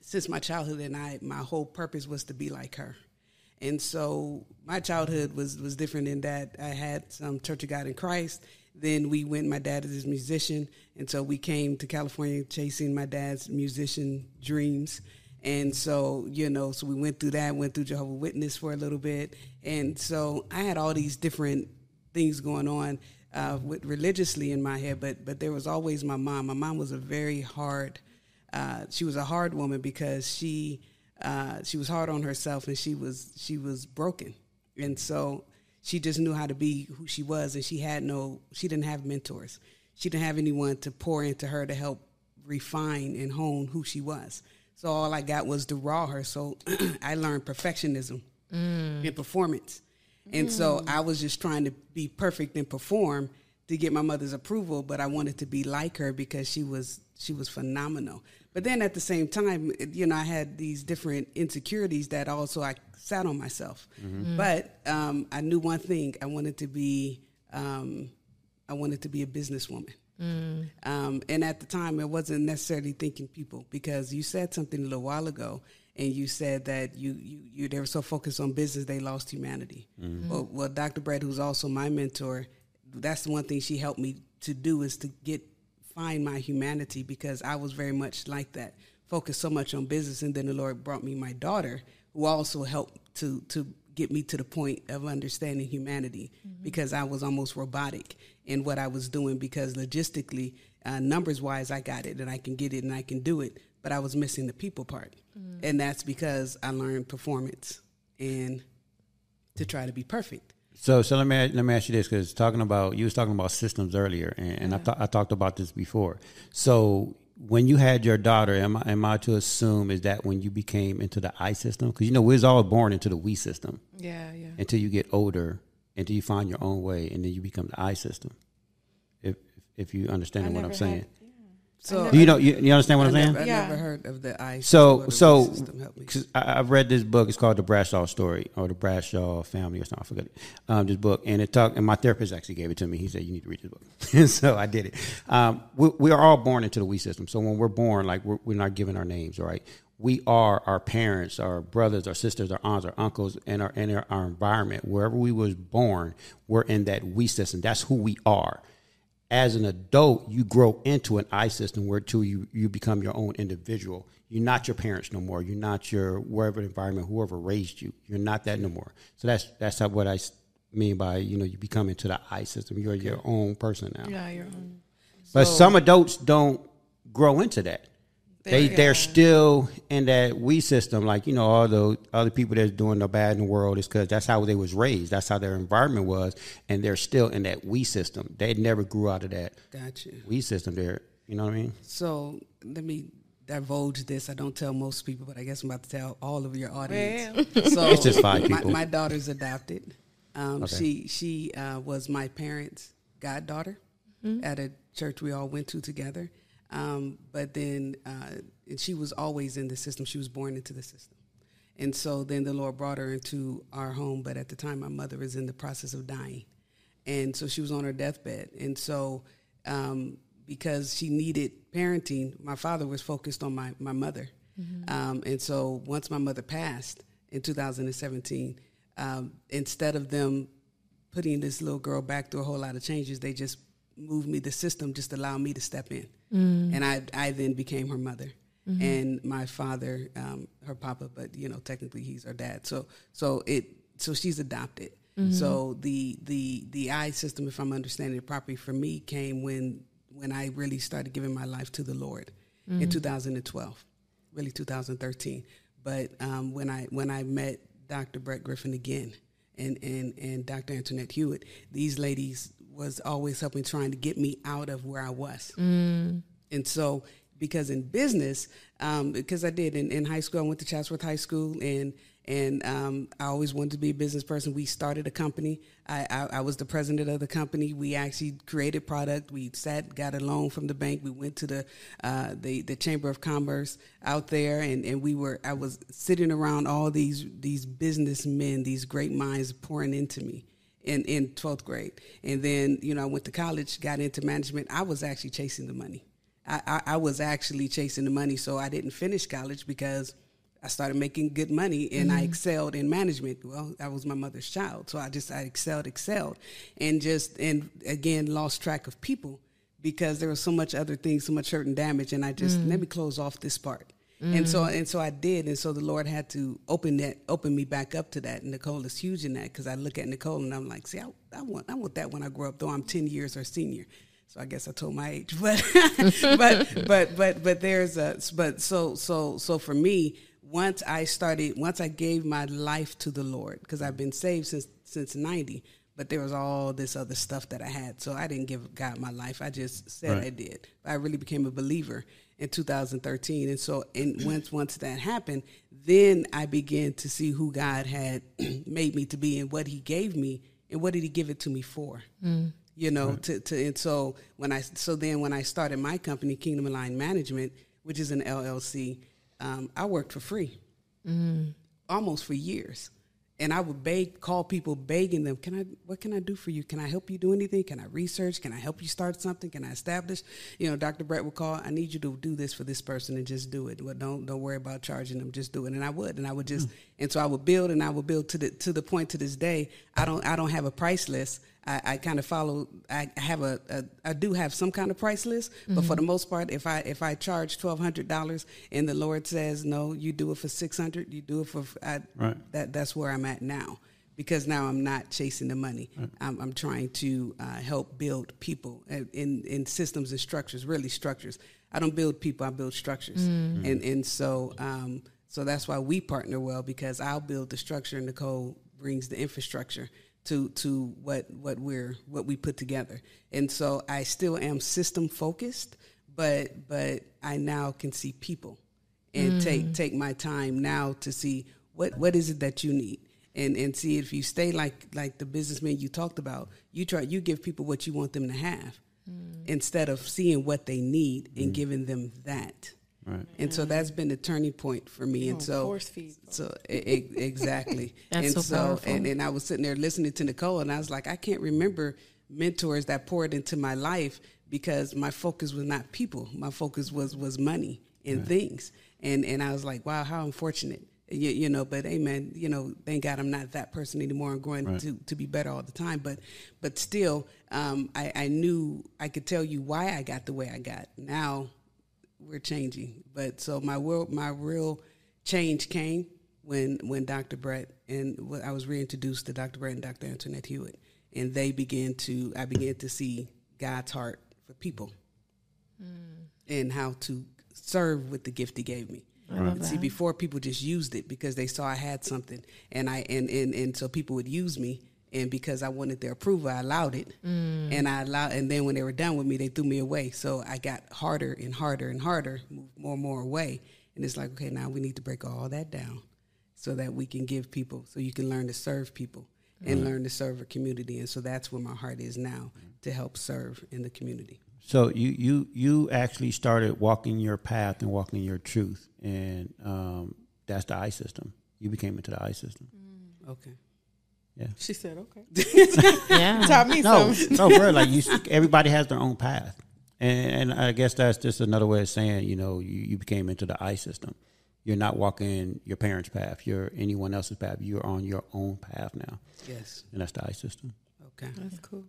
since my childhood, and I, my whole purpose was to be like her. And so my childhood was was different in that I had some Church of God in Christ. Then we went. My dad is a musician, and so we came to California chasing my dad's musician dreams. And so you know, so we went through that. Went through Jehovah Witness for a little bit, and so I had all these different things going on. uh, with religiously in my head, but but there was always my mom. My mom was a very hard. Uh, she was a hard woman because she uh, she was hard on herself and she was she was broken, and so she just knew how to be who she was, and she had no she didn't have mentors. She didn't have anyone to pour into her to help refine and hone who she was. So all I got was to raw her. So I learned perfectionism mm. and performance. And mm. so I was just trying to be perfect and perform to get my mother's approval, but I wanted to be like her because she was she was phenomenal. But then at the same time, you know, I had these different insecurities that also I sat on myself. Mm-hmm. But um, I knew one thing: I wanted to be um, I wanted to be a businesswoman. Mm. Um, and at the time, I wasn't necessarily thinking people because you said something a little while ago, and you said that you you, you they were so focused on business they lost humanity. Mm-hmm. Well, well, Dr. Brett, who's also my mentor, that's the one thing she helped me to do is to get find my humanity because I was very much like that, focused so much on business, and then the Lord brought me my daughter, who also helped to to get me to the point of understanding humanity mm-hmm. because I was almost robotic in what I was doing because logistically, uh, numbers wise, I got it and I can get it and I can do it, but I was missing the people part. Mm-hmm. And that's because I learned performance and to try to be perfect. So, so let me let me ask you this because talking about you was talking about systems earlier, and, and yeah. I, th- I talked about this before. So, when you had your daughter, am I, am I to assume is that when you became into the I system? Because you know we're all born into the we system. Yeah, yeah. Until you get older, until you find your own way, and then you become the I system. If if you understand what I'm saying. Had, so you know, you, you understand what I am saying? I yeah. never heard of the ICE. So so cause I, have read this book. It's called the Bradshaw Story or the Bradshaw Family or something. I forget it. Um, this book and it talked. And my therapist actually gave it to me. He said you need to read this book. and so I did it. Um, we, we, are all born into the we system. So when we're born, like we're, we're not given our names, right? We are our parents, our brothers, our sisters, our aunts, our uncles, and our and our, our environment. Wherever we was born, we're in that we system. That's who we are as an adult, you grow into an I system where too you, you become your own individual. You're not your parents no more. You're not your wherever environment, whoever raised you. You're not that no more. So that's that's how, what I mean by you know you become into the I system. You're your own person now. Yeah, your own. But so, some adults don't grow into that they they're still in that we system. Like you know, all the other people that's doing the bad in the world is because that's how they was raised. That's how their environment was, and they're still in that we system. They never grew out of that. Gotcha. We system. There, you know what I mean? So let me divulge this. I don't tell most people, but I guess I'm about to tell all of your audience. Well. So it's just five people. My, my daughter's adopted. Um, okay. She she uh, was my parents' goddaughter mm-hmm. at a church we all went to together. Um, but then uh, she was always in the system. She was born into the system. And so then the Lord brought her into our home. But at the time, my mother was in the process of dying. And so she was on her deathbed. And so um, because she needed parenting, my father was focused on my, my mother. Mm-hmm. Um, and so once my mother passed in 2017, um, instead of them putting this little girl back through a whole lot of changes, they just moved me the system, just allowed me to step in. Mm. And I, I then became her mother. Mm-hmm. And my father, um, her papa, but you know, technically he's her dad. So, so it, so she's adopted. Mm-hmm. So the the the I system, if I'm understanding it properly, for me came when when I really started giving my life to the Lord mm-hmm. in 2012, really 2013. But um, when I when I met Dr. Brett Griffin again and and and Dr. Antoinette Hewitt, these ladies was always helping trying to get me out of where I was. Mm. And so, because in business, um, because I did in, in, high school, I went to Chatsworth High School and and um, I always wanted to be a business person. We started a company. I, I, I, was the president of the company. We actually created product. We sat, got a loan from the bank. We went to the uh, the, the Chamber of Commerce out there, and, and we were. I was sitting around all these these businessmen, these great minds pouring into me in in 12th grade. And then you know i went to college got into management. I was actually chasing the money. I, I, I, was actually chasing the money so i didn't finish college because i started making good money and mm-hmm. i excelled in management. Well I was my mother's child so i just i excelled excelled. And just and again lost track of people because there was so much other things so much hurt and damage and i just mm-hmm. let me close off this part And so mm. and so I did, and so the Lord had to open that, open me back up to that. And Nicole is huge in that because I look at Nicole and I'm like, see, I, I want, I want that when I grow up. Though I'm ten years her senior, so I guess I told my age. But but but but but there's a but so so so for me, once I started, once I gave my life to the Lord, because I've been saved since since '90, but there was all this other stuff that I had. So I didn't give God my life. I just said Right. I did. I really became a believer in 2013, and so and once once that happened, then I began to see who God had made me to be and what He gave me and what did He give it to me for. You know, to, to and so when I so then when I started my company, Kingdom Aligned Management, which is an LLC, um, I worked for free almost for years. And I would beg, call people, begging them, "Can I? What can I do for you? Can I help you do anything? Can I research? Can I help you start something? Can I establish?" You know, Dr. Brett would call, "I need you to do this for this person and just do it. Well, don't don't worry about charging them. Just do it." And I would, and I would just, hmm. and so I would build, and I would build to the to the point to this day. I don't I don't have a price list. I, I kind of follow. I have a, a. I do have some kind of price list, but for the most part, if I if I charge twelve hundred dollars and the Lord says no, you do it for six hundred. You do it for. I, Right. That that's where I'm at now, because now I'm not chasing the money. I'm, I'm trying to uh, help build people in, in in systems and structures. Really structures. I don't build people. I build structures, and and so um, so that's why we partner well because I'll build the structure and Nicole brings the infrastructure to to what what we're what we put together. And so I still am system focused, but but I now can see people and mm. take take my time now to see what what is it that you need. And, and see if you stay like like the businessman you talked about, you try you give people what you want them to have, mm. instead of seeing what they need and mm. giving them that. Right. And so that's been the turning point for me. And Oh, so, force feed. so e- exactly. That's and so powerful. and, and I was sitting there listening to Nicole, and I was like, I can't remember mentors that poured into my life because my focus was not people. My focus was was money and things. And and I was like, wow, how unfortunate. You, you know, but amen. You know, thank God I'm not that person anymore. I'm growing Right. to to be better all the time. But but still, um, I, I knew I could tell you why I got the way I got. Now we're changing. But so my world, my real change came when when Dr. Brett and when I was reintroduced to Dr. Brett and Dr. Antoinette Hewitt, and they began to I began to see God's heart for people and how to serve with the gift He gave me. See, before people just used it because they saw I had something, and I and and and so people would use me. And because I wanted their approval, I allowed it, and I allowed. And then when they were done with me, they threw me away. So I got harder and harder and harder, moved more and more away. And it's like, okay, now we need to break all that down, so that we can give people, so you can learn to serve people and learn to serve a community. And so that's where my heart is now to help serve in the community. So you you you actually started walking your path and walking your truth, and um, that's the I system. You became into the I system. Okay. She said, "Okay." Yeah. Taught me No, some. no, bro. Like you, everybody has their own path, and, and I guess that's just another way of saying, you know, you, you became into the I system. You're not walking your parents' path. You're anyone else's path. You're on your own path now, Yes. and that's the I system. Okay. That's cool.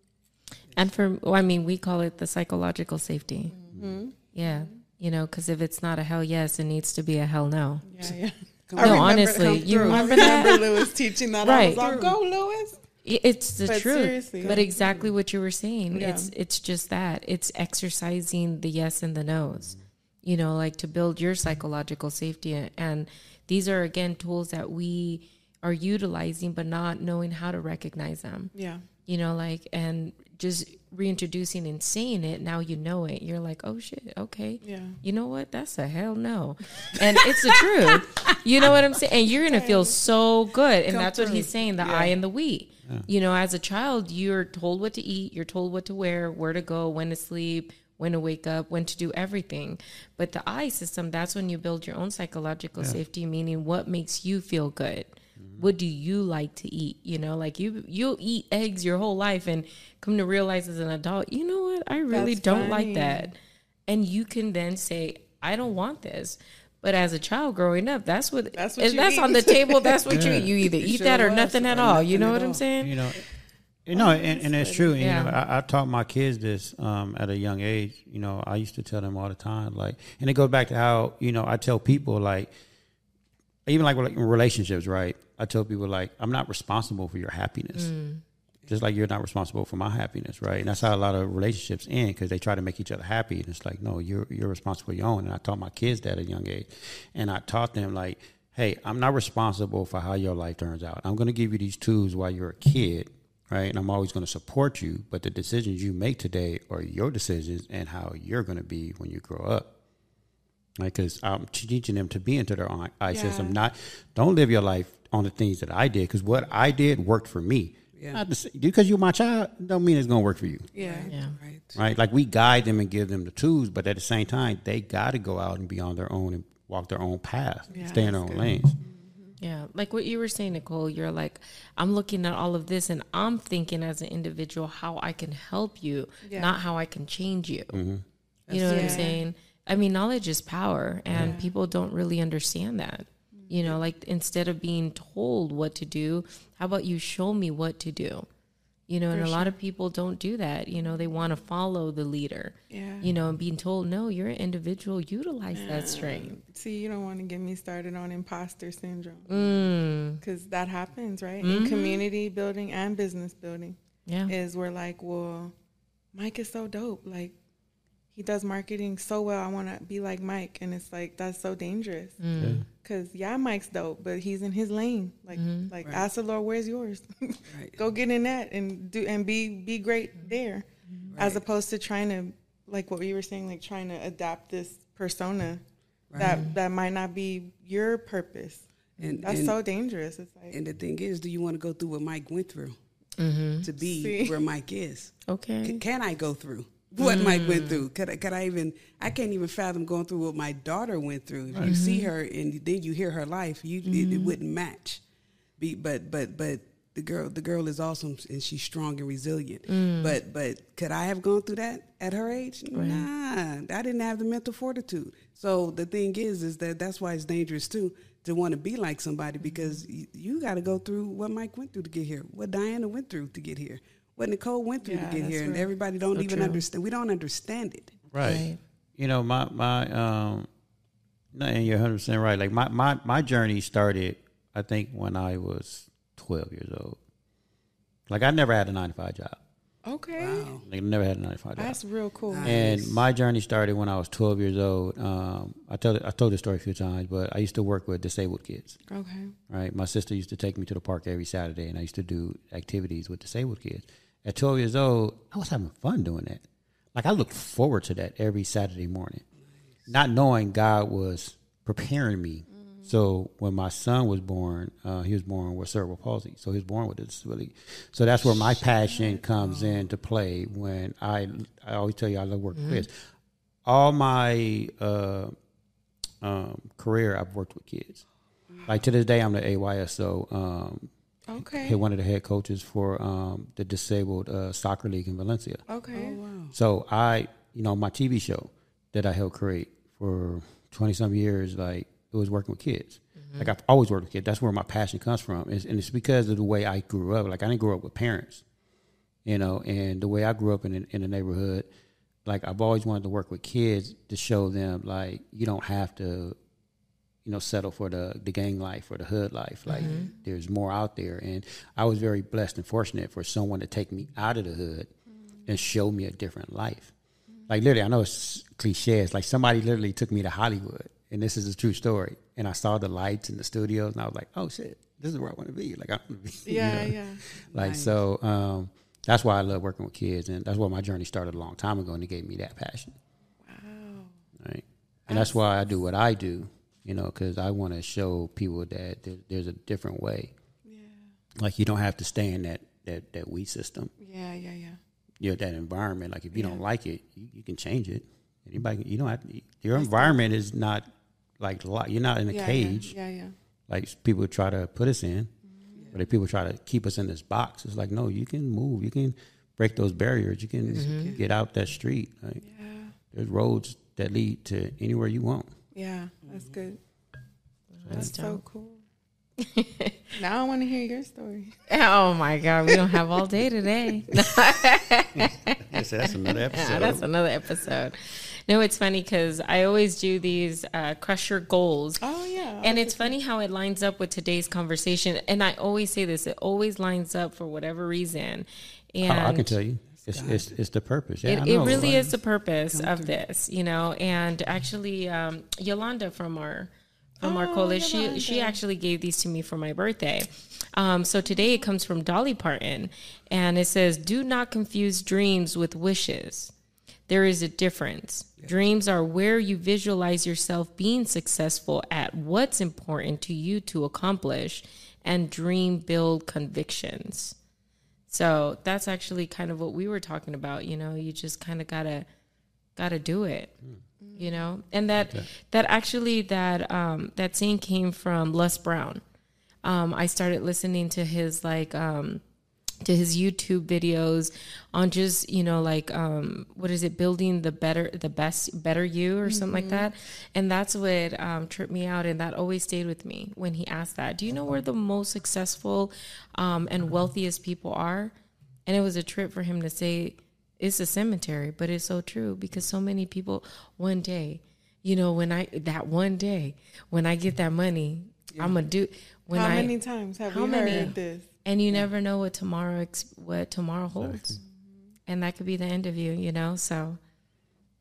And for, well, I mean, we call it the psychological safety. Mm-hmm. Yeah. You know, because if it's not a hell yes, it needs to be a hell no. Yeah, yeah. Come No, honestly, you remember I remember Lewis teaching that. I Right. was like, "Go, Lewis." It's the But truth. seriously. But exactly what you were saying. Yeah. It's it's just that. It's exercising the yes and the no's. You know, like to build your psychological safety and these are again tools that we are utilizing but not knowing how to recognize them. Yeah. You know, like and just reintroducing and saying it, now you know it. You're like, oh shit, okay. Yeah. You know what? That's a hell no. And it's the truth. You know what I'm saying? And you're going to feel so good. And Come that's what he's saying the Yeah. I and the we. You know, as a child, you're told what to eat, you're told what to wear, where to go, when to sleep, when to wake up, when to do everything. But the I system, that's when you build your own psychological safety, meaning what makes you feel good. What do you like to eat? You know, like you you'll eat eggs your whole life and come to realize as an adult, you know what? I really That's don't like that. And you can then say, I don't want this. But as a child growing up, that's what That's what if you that's eat. on the table. That's what you eat. You either It eat sure that or was, nothing at all. You know at what I'm saying? You know, You know, and, and it's true. and, Yeah. You know, I, I taught my kids this um, at a young age. You know, I used to tell them all the time, like, and it goes back to how you know I tell people like, even like in relationships, right? I tell people like, I'm not responsible for your happiness, mm. just like you're not responsible for my happiness, right? And that's how a lot of relationships end because they try to make each other happy, and it's like, no, you're you're responsible for your own. And I taught my kids that at a young age, and I taught them like, hey, I'm not responsible for how your life turns out. I'm going to give you these tools while you're a kid, right? And I'm always going to support you, but the decisions you make today are your decisions and how you're going to be when you grow up. Right, because I'm teaching them to be into their own I system. Yeah. Not, don't live your life on the things that I did, because what I did worked for me. Yeah. Not to say, because you're my child, don't mean it's going to work for you Yeah. Yeah. Right. right? Like we guide them and give them the tools, but at the same time, they got to go out and be on their own and walk their own path, Yeah, stay in their own good. lanes. Yeah, like what you were saying, Nicole. You're like, I'm looking at all of this, and I'm thinking as an individual how I can help you, Yeah. not how I can change you. Mm-hmm. You know what I'm saying? I mean, knowledge is power, and people don't really understand that. You know, like instead of being told what to do, how about you show me what to do? You know, and a lot of people don't do that. You know, they want to follow the leader. Yeah. You know, and being told, no, you're an individual, utilize that strength. See, you don't want to get me started on imposter syndrome Mm. because that happens, right? Mm-hmm. In community building and business building, Yeah. is we're like, well, Mike is so dope. Like, he does marketing so well. I want to be like Mike, and it's like that's so dangerous. Mm. Cause yeah, Mike's dope, but he's in his lane. Like, Mm-hmm. like Right. ask the Lord, where's yours? Right. Go get in that and do and be be great there, as opposed to trying to like what we were saying, like trying to adapt this persona that that might not be your purpose. And, That's and, so dangerous. It's like and the thing is, do you want to go through what Mike went through Mm-hmm. to be See? where Mike is? Okay. C- can I go through what Mike went Mm. through? Could I, could I even? I can't even fathom going through what my daughter went through. If you see Mm-hmm. her and then you hear her life, you it, it wouldn't match. Be, but but but the girl the girl is awesome and she's strong and resilient. Mm. But but could I have gone through that at her age? Nah, I didn't have the mental fortitude. So the thing is, is that that's why it's dangerous too to want to be like somebody because you, you got to go through what Mike went through to get here, what Diana went through to get here, what Nicole went through Yeah, to get that's here, and everybody don't So even true. understand. We don't understand it. Right. Right. You know, my my um, no, and you're 100 percent right. Like my my my journey started, I think, when I was 12 years old. Like I never had a nine to five job. okay, Wow. Like I never had a nine to five job. that's real cool. And my journey started when I was 12 years old. Um, I told I told this story a few times, but I used to work with disabled kids. Okay, Right, my sister used to take me to the park every Saturday, and I used to do activities with disabled kids. At 12 years old, I was having fun doing that. Like I looked forward to that every Saturday morning, not knowing God was preparing me. So when my son was born, uh, he was born with cerebral palsy. So he was born with a disability. So that's where my passion comes in to play. When I, I always tell you, I love working with kids. All my uh, um, career, I've worked with kids. Like to this day, I'm the AYSO, um, okay, head- one of the head coaches for um, the disabled uh, soccer league in Valencia. okay. Oh, wow. So I, you know, my TV show that I helped create for twenty some years, like it was working with kids. Like I've always worked with kids. That's where my passion comes from, It's- and it's because of the way I grew up. Like I didn't grow up with parents, you know, and the way I grew up in in the neighborhood. Like I've always wanted to work with kids to show them like you don't have to you know, settle for the the gang life or the hood life. Like there's more out there, and I was very blessed and fortunate for someone to take me out of the hood and show me a different life. Like literally, I know it's cliche. It's like somebody literally took me to Hollywood, and this is a true story. And I saw the lights in the studios, and I was like, "Oh shit, this is where I want to be." Like I want to be. you Yeah, know? yeah. Like so, um, that's why I love working with kids, and that's why my journey started a long time ago, and it gave me that passion. Wow. Right. And that's why I do what I do, you know, because I want to show people that there, there's a different way. Yeah. Like you don't have to stay in that that that we system, Yeah, yeah, yeah. you know, that environment. Like if you don't like it, you, you can change it. Anybody, you don't have to, your environment is not like you're not in a yeah, cage Yeah, yeah. yeah. like people try to put us in, or like people try to keep us in this box. It's like no, you can move, you can break those barriers, you can get out that street. Like, Yeah. there's roads that lead to anywhere you want. Yeah, that's good. That's That's so cool. Now I want to hear your story. Oh my God, we don't have all day today. Yes, that's another episode. Yeah, that's another episode. No, it's funny because I always do these uh, crush your goals. Oh, yeah. And it's funny how it lines up with today's conversation. And I always say this: it always lines up for whatever reason. And I, I can tell you, it's, it's, it's the purpose. Yeah, I it, it really is the purpose of this, you know. And actually, um, Yolanda from our from our Oh, coalition, she Yolanda. she actually gave these to me for my birthday. Um, so today it comes from Dolly Parton, and it says, "Do not confuse dreams with wishes. There is a difference. Dreams are where you visualize yourself being successful at what's important to you to accomplish, and dream build convictions." So that's actually kind of what we were talking about. You know, you just kind of gotta gotta do it. You know, and that that actually that um, that saying came from Les Brown. Um, I started listening to his like um, to his YouTube videos on just you know like um, what is it building the better the best better you or something like that, and that's what um, tripped me out, and that always stayed with me when he asked that. Do you know where the most successful um, and wealthiest people are? And it was a trip for him to say it's a cemetery, but it's so true because so many people one day, you know, when I that one day when I get that money, I'm gonna do when How I many times have many? heard this? And you never know what tomorrow ex- what tomorrow holds, and that could be the end of you, you know. So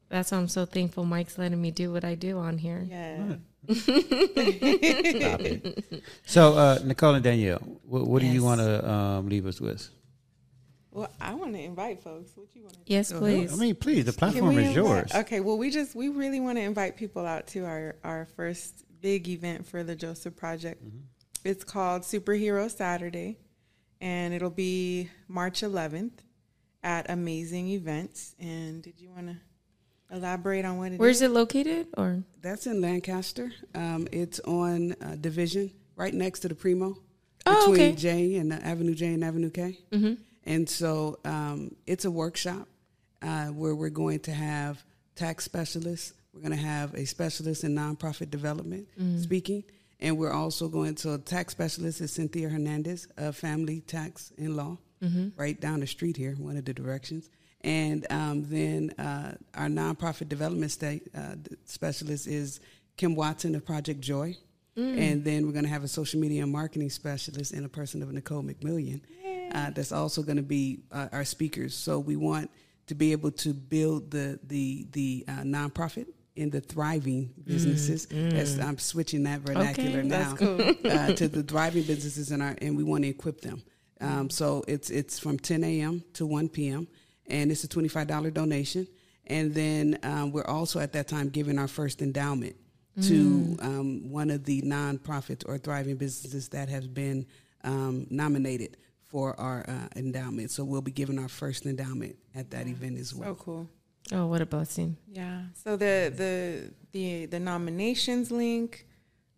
that's why I'm so thankful Mike's letting me do what I do on here. Yeah. So, uh, Nicole and Danielle, what, what do you want to um, leave us with? Well, I want to invite folks. What you want to Yes, please. I mean, please, the platform is invite- yours. Okay, well, we just we really want to invite people out to our our first big event for the Joseph Project. Mm-hmm. It's called Superhero Saturday, and it'll be March 11th at Amazing Events. And did you want to elaborate on what it is? Where's it located? Or That's in Lancaster. Um, it's on uh, Division, right next to the Primo, Oh, between okay. J and uh, Avenue J and Avenue K. Mm-hmm. And so um, it's a workshop uh, where we're going to have tax specialists. We're going to have a specialist in nonprofit development speaking. And we're also going to, a tax specialist is Cynthia Hernandez of Family Tax and Law, right down the street here, one of the directions. And um, then uh, our nonprofit development state, uh, specialist is Kim Watson of Project Joy. And then we're going to have a social media and marketing specialist in a person of Nicole McMillian. Uh, that's also going to be uh, our speakers. So we want to be able to build the the the uh, nonprofit in the thriving businesses. That's, I'm switching that vernacular Okay, now uh, to the thriving businesses in our, and we want to equip them. Um, so it's it's from 10 a.m. to 1 p.m. and it's a $25 donation. And then um, we're also at that time giving our first endowment to um, one of the nonprofits or thriving businesses that has been um, nominated for our uh, endowment. So we'll be giving our first endowment at that event as well. So cool. Oh, what a blessing! Yeah. So the the the the nominations link,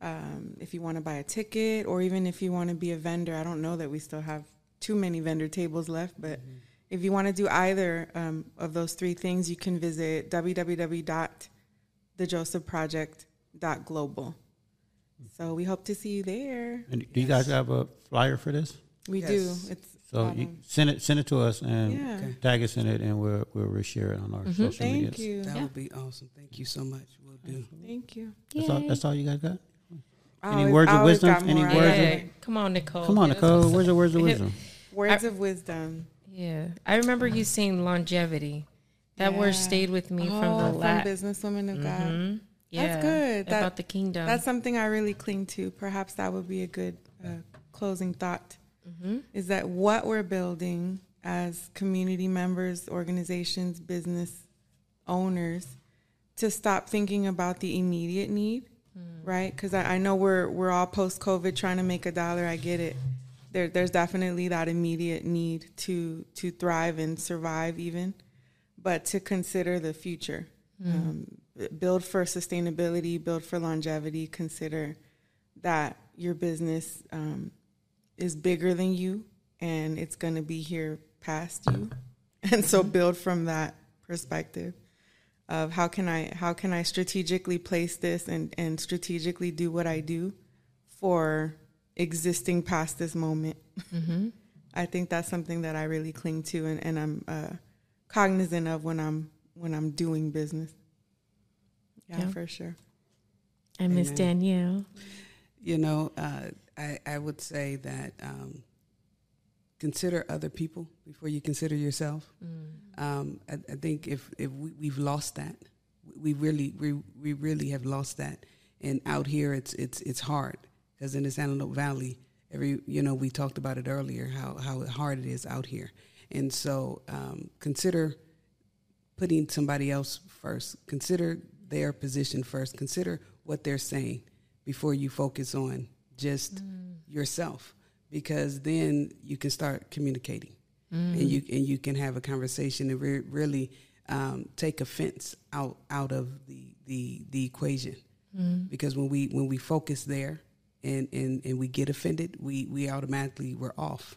um, if you want to buy a ticket, or even if you want to be a vendor, I don't know that we still have too many vendor tables left, but if you want to do either um, of those three things, you can visit www.thejosephproject.global. So we hope to see you there. And do you guys have a flyer for this? We Yes. do. It's So um, you send it send it to us and Yeah. Okay. tag us in it, and we'll we'll reshare it on our social media. thank medias. you. That Yeah. would be awesome. Thank you so much. We'll do. Thank you. That's all, that's all you guys got. Any always- words of wisdom? Any more words out of- of Come on, Nicole. Come on, Nicole. with Where's the words of wisdom? Words of wisdom. Yeah, I remember you saying longevity. That word stayed with me from Oh, the last. businesswomen of God. Mhm. Yeah, That's good. That- about the kingdom. That's something I really cling to. Perhaps that would be a good uh, closing thought. Mm-hmm. Is that what we're building as community members, organizations, business owners, to stop thinking about the immediate need, Mm. right? Because I, I know we're we're all post COVID trying to make a dollar. I get it. There, there's definitely that immediate need to to thrive and survive, even, but to consider the future. Um, build for sustainability, build for longevity. Consider that your business um, is bigger than you and it's going to be here past you. And so build from that perspective of how can I how can I strategically place this and, and strategically do what I do for existing past this moment. I think that's something that I really cling to, and, and I'm uh, cognizant of when I'm when I'm doing business. Yeah, Yeah. for sure. I Miss Danielle. You know, uh, I, I would say that um, consider other people before you consider yourself. Um, I, I think if, if we, we've lost that, we really we, we really have lost that. And out here, it's it's it's hard because in this Antelope Valley, every you know we talked about it earlier how how hard it is out here, and so um, consider putting somebody else first. Consider their position first. Consider what they're saying before you focus on just mm. yourself, because then you can start communicating, mm. and you and you can have a conversation and re- really um, take offense out out of the the the equation. Mm. Because when we when we focus there and, and, and we get offended, we, we automatically we're off.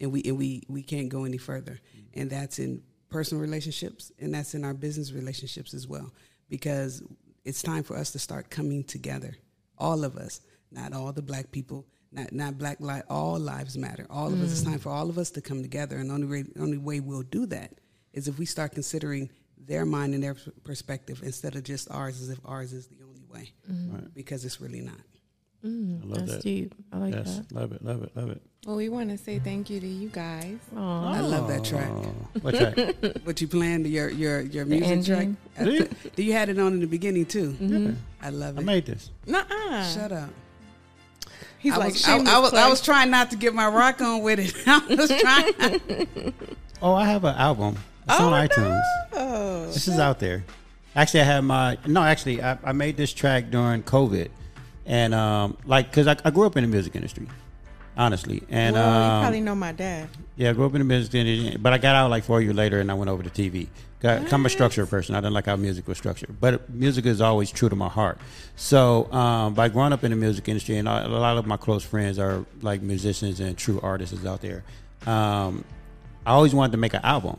And we and we we can't go any further. And that's in personal relationships and that's in our business relationships as well. Because it's time for us to start coming together all of us not all the black people not not black li all lives matter all of us it's mm. time for all of us to come together and the only way only way we'll do that is if we start considering their mind and their perspective instead of just ours as if ours is the only way mm. because it's really not mm, I love That's that. deep. I like Yes, that. love it, love it, love it. Well, we want to say thank you to you guys. Aw. I love that track. What track? What you planned your your your music track? ending. Do you had it on in the beginning too? Mm-hmm. I love it. I made this. Nuh-uh. Shut up. He's I like, was, I, I was I was trying not to get my rock on with it. I was trying. Oh, I have an album. It's on iTunes. Oh, This is out there. Actually, I had my no. Actually, I, I made this track during COVID, and um, like because I, I grew up in the music industry, honestly, and well, you um, probably know my dad. yeah, I grew up in the music industry, but I got out like four years later, and I went over to TV. I'm a structured person. I didn't like how music was structured, but music is always true to my heart. So, um, by growing up in the music industry, and a a lot of my close friends are like musicians and true artists out there. Um, I always wanted to make an album,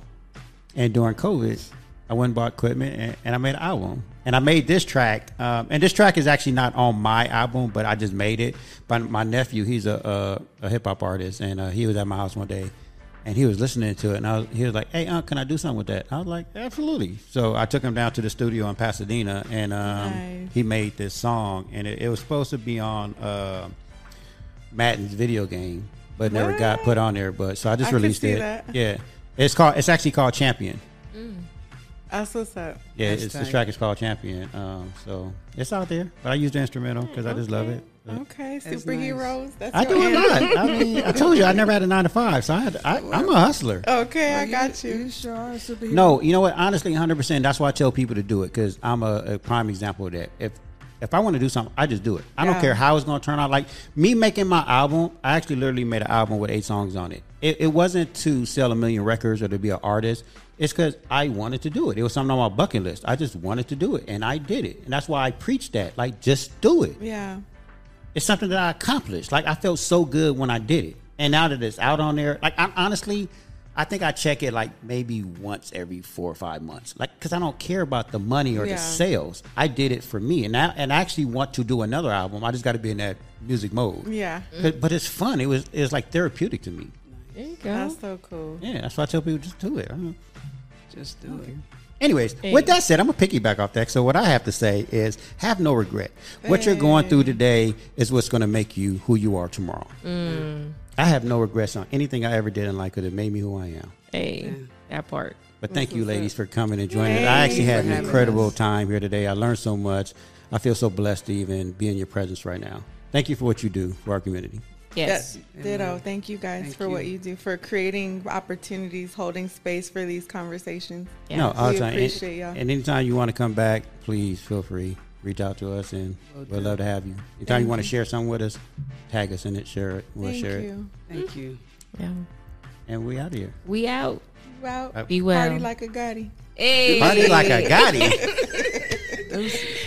and during COVID, I went and bought equipment and, and I made an album. And I made this track, um, and this track is actually not on my album, but I just made it. But my nephew, he's a a, a hip hop artist, and uh, he was at my house one day, and he was listening to it, and I was, he was like, "Hey, Unc, can I do something with that?" I was like, "Absolutely." So I took him down to the studio in Pasadena, and um, Nice. he made this song, and it, it was supposed to be on uh, Madden's video game, but never got put on there. But so I just I released it. that. Yeah, it's called. It's actually called Champion. That's what's up. Yeah, it's, this track is called Champion. Um, so it's out there, but I use the instrumental because I just love it. But Okay, That's superheroes. That's I your do a lot. I mean, I told you I never had a nine to five, so I had, I, I'm a hustler. Okay, I got You you. sure are a superhero. No, you know what? Honestly, 100. percent That's why I tell people to do it because I'm a, a prime example of that. If if I want to do something, I just do it. I don't care how it's going to turn out. Like me making my album, I actually literally made an album with eight songs on it. It, it wasn't to sell a million records or to be an artist. It's because I wanted to do it. It was something on my bucket list. I just wanted to do it, and I did it. And that's why I preach that. Like, just do it. Yeah. It's something that I accomplished. Like I felt so good when I did it, and now that it's out on there, like I honestly, I think I check it like maybe once every four or five months, like because I don't care about the money or Yeah. the sales. I did it for me, and I and I actually want to do another album. I just got to be in that music mode. Yeah. But, but it's fun. It was it was like therapeutic to me. There you go. That's so cool. Yeah, that's why I tell people just do it. I don't know. Just do it. Anyways, with that said, I'm gonna piggyback off that. So what I have to say is, have no regret. What you're going through today is what's gonna make you who you are tomorrow. Mm. I have no regrets on anything I ever did in life because it made me who I am. Hey, that part. But thank you, ladies, for coming and joining. us. I actually had an incredible us. time here today. I learned so much. I feel so blessed to even be in your presence right now. Thank you for what you do for our community. Yes. Yeah, ditto. Thank you guys Thank for what you. you do for creating opportunities, holding space for these conversations. Yeah. No, all We the time. appreciate y'all. And, and anytime you want to come back, please feel free. Reach out to us, and Will we'd do. love to have you. Anytime you want to share something with us, tag us in it, share it. We'll Thank share it. Thank you. Yeah. And we out of here. We out. Well, Uh, Be well. party like a Gotti. Hey. Party like a Gotti.